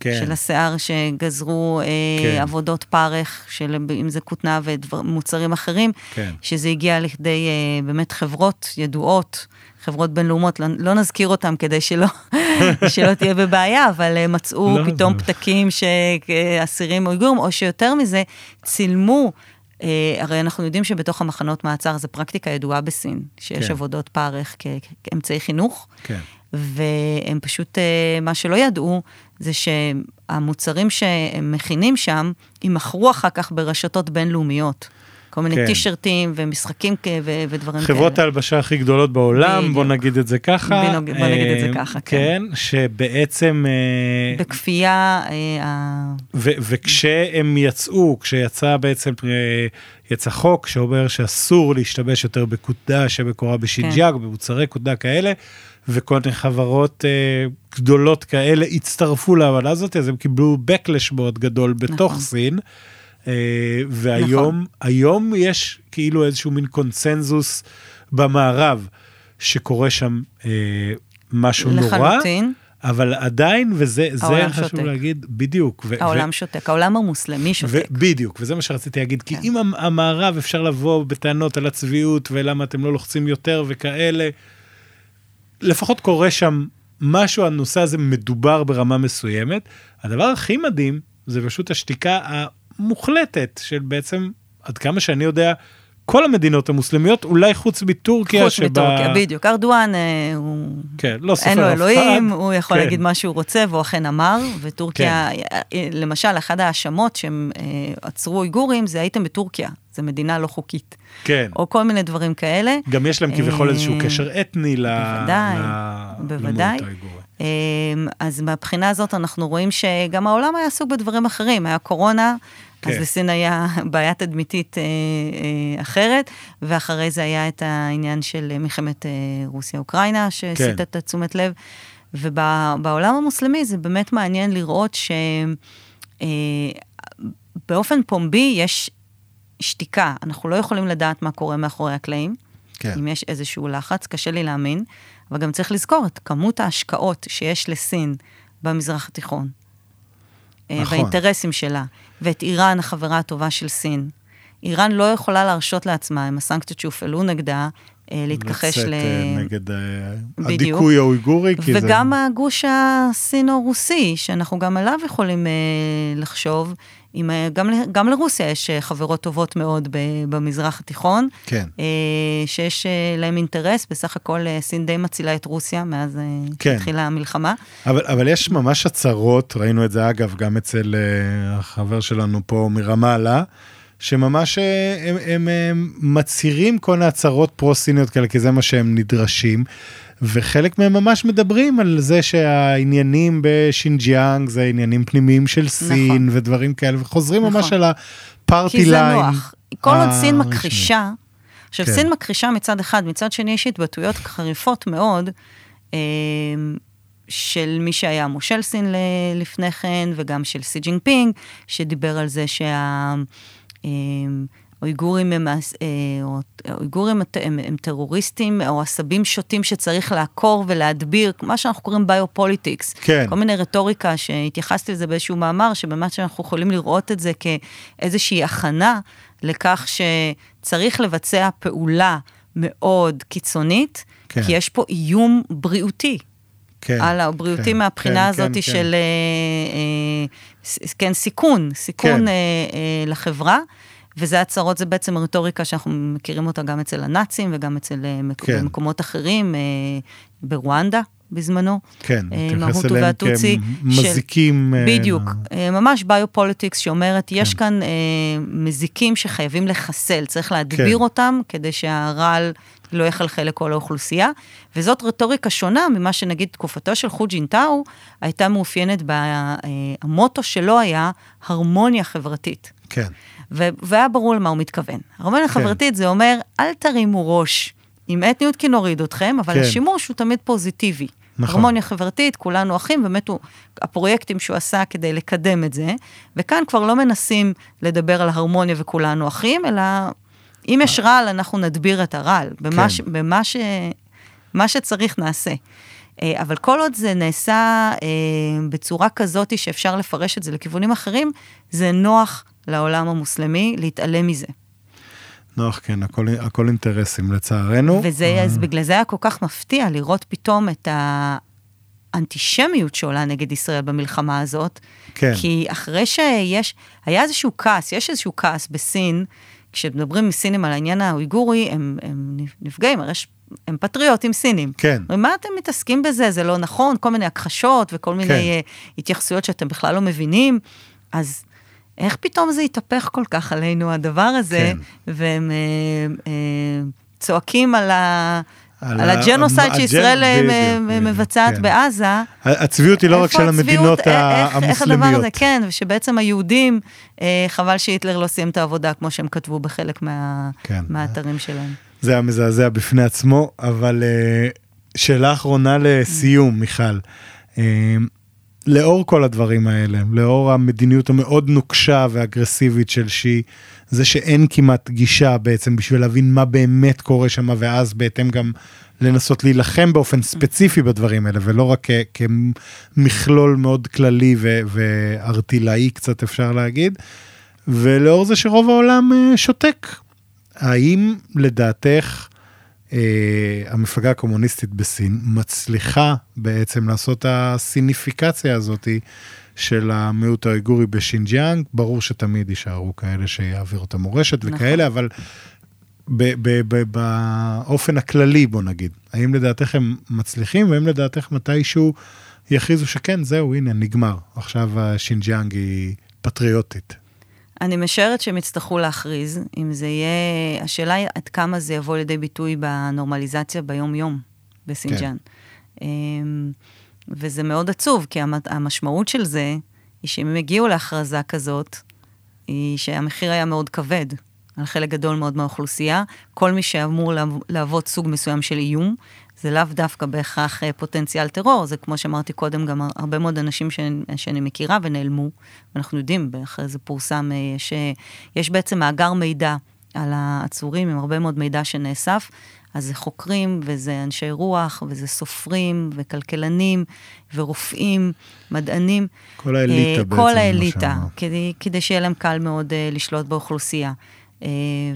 [SPEAKER 2] כן. של השיער שגזרו אה, כן. עבודות פרך, של אם זה כותנה ומוצרים אחרים, כן. שזה הגיע לכדי אה, באמת חברות ידועות, חברות בינלאומות, לא, לא נזכיר אותם כדי שלא, שלא תהיה בבעיה, אבל מצאו לא, פתאום לא. פתקים שאסירים אויגורים, או שיותר מזה, צילמו. Uh, הרי אנחנו יודעים שבתוך המחנות מעצר זו פרקטיקה ידועה בסין, שיש כן. עבודות פרך כאמצעי חינוך. כן. והם פשוט, uh, מה שלא ידעו, זה שהמוצרים שהם מכינים שם, יימכרו אחר כך ברשתות בינלאומיות. כל מיני כן. טישרטים ומשחקים ו- ודברים
[SPEAKER 1] כאלה. חברות ההלבשה הכי גדולות בעולם, בדיוק. בוא נגיד את זה ככה.
[SPEAKER 2] נגיד, בוא נגיד את זה אה, ככה,
[SPEAKER 1] כן. כן, שבעצם...
[SPEAKER 2] אה, בכפייה...
[SPEAKER 1] ו- וכשהם יצאו, כשיצא בעצם, יצא חוק שאומר שאסור להשתמש יותר בכותנה שמקורה בשינג'יאנג, כן. במוצרי כותנה כאלה, וכל מיני חברות אה, גדולות כאלה הצטרפו לאמנה הזאת, אז הם קיבלו backlash מאוד גדול בתוך נכון. סין. Uh, והיום נכון. יש כאילו איזשהו מין קונצנזוס במערב, שקורה שם uh, משהו לחלוטין. נורא. לחלוטין. אבל עדיין, וזה חשוב שותק. להגיד, בדיוק.
[SPEAKER 2] ו- העולם ו- שותק, העולם המוסלמי שותק.
[SPEAKER 1] ו- בדיוק, וזה מה שרציתי להגיד, כן. כי אם המערב אפשר לבוא בטענות על הצביעות ולמה אתם לא לוחצים יותר וכאלה, לפחות קורה שם משהו, הנושא הזה מדובר ברמה מסוימת. הדבר הכי מדהים זה פשוט השתיקה המוחלטת של בעצם, עד כמה שאני יודע, כל המדינות המוסלמיות, אולי חוץ מטורקיה.
[SPEAKER 2] חוץ שבה... מטורקיה, בדיוק. ארדואן, אה, הוא...
[SPEAKER 1] כן, לא סופר
[SPEAKER 2] אף אחד. אין לו אלוהים, הוא יכול כן. להגיד מה שהוא רוצה, והוא אכן אמר, וטורקיה, כן. אה, למשל, אחת ההאשמות שהם אה, עצרו איגורים, זה הייתם בטורקיה, זו מדינה לא חוקית.
[SPEAKER 1] כן.
[SPEAKER 2] או כל מיני דברים כאלה.
[SPEAKER 1] גם יש להם כביכול איזשהו קשר אתני
[SPEAKER 2] בוודאי, בוודאי. אז מהבחינה הזאת אנחנו רואים שגם העולם היה עסוק בדברים אחרים, היה קורונה. כן. אז לסין היה בעיה תדמיתית אה, אה, אחרת, ואחרי זה היה את העניין של מלחמת אה, רוסיה-אוקראינה, שהסיטה כן. את תשומת לב. ובעולם המוסלמי זה באמת מעניין לראות שבאופן אה, פומבי יש שתיקה. אנחנו לא יכולים לדעת מה קורה מאחורי הקלעים. כן. אם יש איזשהו לחץ, קשה לי להאמין, אבל גם צריך לזכור את כמות ההשקעות שיש לסין במזרח התיכון. אה, נכון. והאינטרסים שלה. ואת איראן, החברה הטובה של סין. איראן לא יכולה להרשות לעצמה, עם הסנקציות שהופעלו נגדה, להתכחש
[SPEAKER 1] לצאת
[SPEAKER 2] ל...
[SPEAKER 1] נגד הדיכוי האויגורי.
[SPEAKER 2] וגם זה... הגוש הסינו-רוסי, שאנחנו גם עליו יכולים לחשוב. עם, גם, גם לרוסיה יש חברות טובות מאוד במזרח התיכון.
[SPEAKER 1] כן.
[SPEAKER 2] שיש להם אינטרס, בסך הכל סין די מצילה את רוסיה מאז
[SPEAKER 1] כן.
[SPEAKER 2] התחילה המלחמה.
[SPEAKER 1] אבל, אבל יש ממש הצהרות, ראינו את זה אגב גם אצל החבר שלנו פה מרמאללה. שממש הם, הם, הם מצהירים כל מיני הצהרות פרו-סיניות כאלה, כי זה מה שהם נדרשים. וחלק מהם ממש מדברים על זה שהעניינים בשינג'יאנג זה עניינים פנימיים של סין נכון. ודברים כאלה, וחוזרים נכון. ממש על ה party line.
[SPEAKER 2] כי זה נוח. כל עוד סין מכחישה, עכשיו כן. סין מכחישה מצד אחד, מצד שני יש התבטאויות חריפות מאוד. של מי שהיה מושל סין לפני כן, וגם של סי ג'ינפינג, שדיבר על זה שה... אויגורים הם, אויגורים הם, הם טרוריסטים או עשבים שוטים שצריך לעקור ולהדביר, מה שאנחנו קוראים ביופוליטיקס.
[SPEAKER 1] כן.
[SPEAKER 2] כל מיני רטוריקה שהתייחסתי לזה באיזשהו מאמר, שבאמת שאנחנו יכולים לראות את זה כאיזושהי הכנה לכך שצריך לבצע פעולה מאוד קיצונית, כן. כי יש פה איום בריאותי.
[SPEAKER 1] כן,
[SPEAKER 2] על הבריאותי כן, מהבחינה כן, הזאת כן, של כן. אה, אה, כן, סיכון, סיכון כן. אה, אה, לחברה. וזה הצהרות, זה בעצם רטוריקה שאנחנו מכירים אותה גם אצל הנאצים וגם אצל אה, כן. מקומות אחרים, אה, ברואנדה בזמנו.
[SPEAKER 1] כן, מתייחס אליהם כמזיקים.
[SPEAKER 2] של, בדיוק, ממש ביופוליטיקס שאומרת, כן. יש כאן אה, מזיקים שחייבים לחסל, צריך להדביר כן. אותם כדי שהרעל לא יחלחל לכל האוכלוסייה, וזאת רטוריקה שונה ממה שנגיד תקופתו של חו ג'ינטאו הייתה מאופיינת, המוטו שלו היה הרמוניה חברתית.
[SPEAKER 1] כן.
[SPEAKER 2] והיה ברור למה הוא מתכוון. הרמוניה כן. חברתית זה אומר, אל תרימו ראש עם אתניות כי נוריד אתכם, אבל כן. השימוש הוא תמיד פוזיטיבי. נכון. הרמוניה חברתית, כולנו אחים, באמת הוא, הפרויקטים שהוא עשה כדי לקדם את זה, וכאן כבר לא מנסים לדבר על הרמוניה וכולנו אחים, אלא אם יש רעל, אנחנו נדביר את הרעל. במה, כן. ש, במה ש, מה שצריך נעשה. אה, אבל כל עוד זה נעשה אה, בצורה כזאת שאפשר לפרש את זה לכיוונים אחרים, זה נוח לעולם המוסלמי להתעלם מזה.
[SPEAKER 1] נוח, כן, הכל, הכל אינטרסים לצערנו.
[SPEAKER 2] וזה, אז בגלל זה היה כל כך מפתיע לראות פתאום את האנטישמיות שעולה נגד ישראל במלחמה הזאת.
[SPEAKER 1] כן.
[SPEAKER 2] כי אחרי שיש, היה איזשהו כעס, יש איזשהו כעס בסין, כשמדברים מסינים על העניין האויגורי, הם, הם נפגעים, הרי יש הם פטריוטים סינים.
[SPEAKER 1] כן.
[SPEAKER 2] ומה אתם מתעסקים בזה? זה לא נכון, כל מיני הכחשות וכל מיני כן. uh, התייחסויות שאתם בכלל לא מבינים. אז איך פתאום זה התהפך כל כך עלינו, הדבר הזה, כן. והם uh, uh, צועקים על ה... על, על הג'נוסייד שישראל מבצעת כן. בעזה.
[SPEAKER 1] הצביעות היא לא רק של המדינות המוסלמיות. איך הדבר הזה,
[SPEAKER 2] כן, ושבעצם היהודים, חבל שהיטלר לא סיים את העבודה כמו שהם כתבו בחלק מה, כן. מהאתרים שלהם.
[SPEAKER 1] זה היה מזעזע בפני עצמו, אבל שאלה אחרונה לסיום, מיכל. לאור כל הדברים האלה, לאור המדיניות המאוד נוקשה ואגרסיבית של שי, זה שאין כמעט גישה בעצם בשביל להבין מה באמת קורה שם, ואז בהתאם גם לנסות להילחם באופן ספציפי בדברים האלה, ולא רק כמכלול מאוד כללי וארטילאי קצת אפשר להגיד, ולאור זה שרוב העולם אה, שותק. האם לדעתך, המפלגה הקומוניסטית בסין מצליחה בעצם לעשות הסיניפיקציה הזאת של המיעוט האויגורי בשינג'יאנג, ברור שתמיד יישארו כאלה שיעבירו את המורשת נכון. וכאלה, אבל באופן הכללי בוא נגיד, האם לדעתך הם מצליחים והאם לדעתך מתישהו יכריזו שכן, זהו, הנה, נגמר, עכשיו השינג'יאנג היא פטריוטית.
[SPEAKER 2] אני משערת שהם יצטרכו להכריז, אם זה יהיה, השאלה היא עד כמה זה יבוא לידי ביטוי בנורמליזציה ביום-יום בסינג'אן. כן. אמ, וזה מאוד עצוב, כי המשמעות של זה, היא שאם הם הגיעו להכרזה כזאת, היא שהמחיר היה מאוד כבד על חלק גדול מאוד מהאוכלוסייה. כל מי שאמור להוות סוג מסוים של איום, זה לאו דווקא בהכרח אה, פוטנציאל טרור, זה כמו שאמרתי קודם, גם הרבה מאוד אנשים שאני, שאני מכירה ונעלמו, ואנחנו יודעים, אחרי זה פורסם, אה, יש, יש בעצם מאגר מידע על העצורים עם הרבה מאוד מידע שנאסף, אז זה חוקרים, וזה אנשי רוח, וזה סופרים, וכלכלנים, ורופאים, מדענים.
[SPEAKER 1] כל האליטה אה, בעצם.
[SPEAKER 2] כל האליטה, כדי, כדי שיהיה להם קל מאוד לשלוט באוכלוסייה.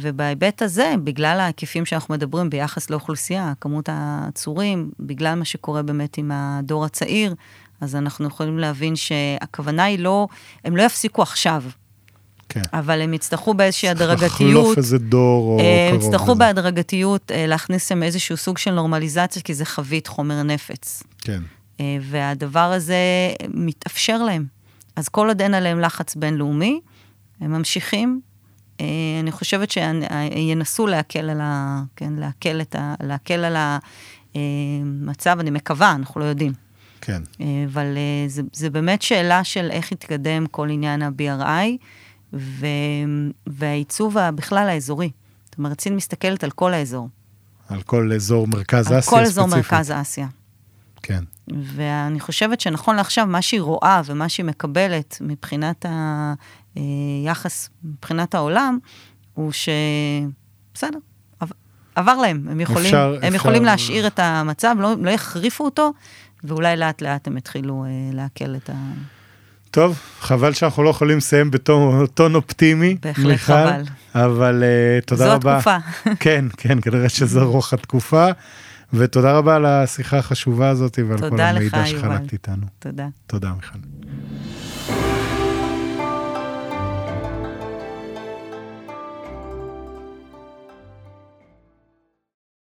[SPEAKER 2] ובהיבט הזה, בגלל ההיקפים שאנחנו מדברים ביחס לאוכלוסייה, כמות העצורים, בגלל מה שקורה באמת עם הדור הצעיר, אז אנחנו יכולים להבין שהכוונה היא לא, הם לא יפסיקו עכשיו. כן. אבל הם יצטרכו באיזושהי הדרגתיות.
[SPEAKER 1] לחלוף איזה דור או
[SPEAKER 2] קרוב. הם יצטרכו בהדרגתיות להכניס שם איזשהו סוג של נורמליזציה, כי זה חבית חומר נפץ.
[SPEAKER 1] כן.
[SPEAKER 2] והדבר הזה מתאפשר להם. אז כל עוד אין עליהם לחץ בינלאומי, הם ממשיכים. אני חושבת שינסו להקל על ה... כן, להקל, את ה, להקל על המצב, אני מקווה, אנחנו לא יודעים.
[SPEAKER 1] כן.
[SPEAKER 2] אבל זה, זה באמת שאלה של איך יתקדם כל עניין ה-BRI, ו... והעיצוב בכלל האזורי. זאת אומרת, סין מסתכלת על כל האזור.
[SPEAKER 1] על כל אזור מרכז אסיה
[SPEAKER 2] ספציפית. על כל אזור מרכז אסיה.
[SPEAKER 1] כן.
[SPEAKER 2] ואני חושבת שנכון לעכשיו, מה שהיא רואה ומה שהיא מקבלת מבחינת היחס, מבחינת העולם, הוא שבסדר, עבר להם, הם יכולים, אפשר, הם אפשר... יכולים להשאיר את המצב, לא, לא יחריפו אותו, ואולי לאט לאט הם יתחילו אה, לעכל את ה...
[SPEAKER 1] טוב, חבל שאנחנו לא יכולים לסיים בטון אופטימי,
[SPEAKER 2] בהחלט מיכל, חבל.
[SPEAKER 1] אבל uh, תודה
[SPEAKER 2] זו
[SPEAKER 1] רבה.
[SPEAKER 2] זו התקופה.
[SPEAKER 1] כן, כן, כנראה שזו רוח התקופה. ותודה רבה על השיחה החשובה הזאת ועל כל המידע שחלקת איתנו.
[SPEAKER 2] תודה.
[SPEAKER 1] תודה, מיכל.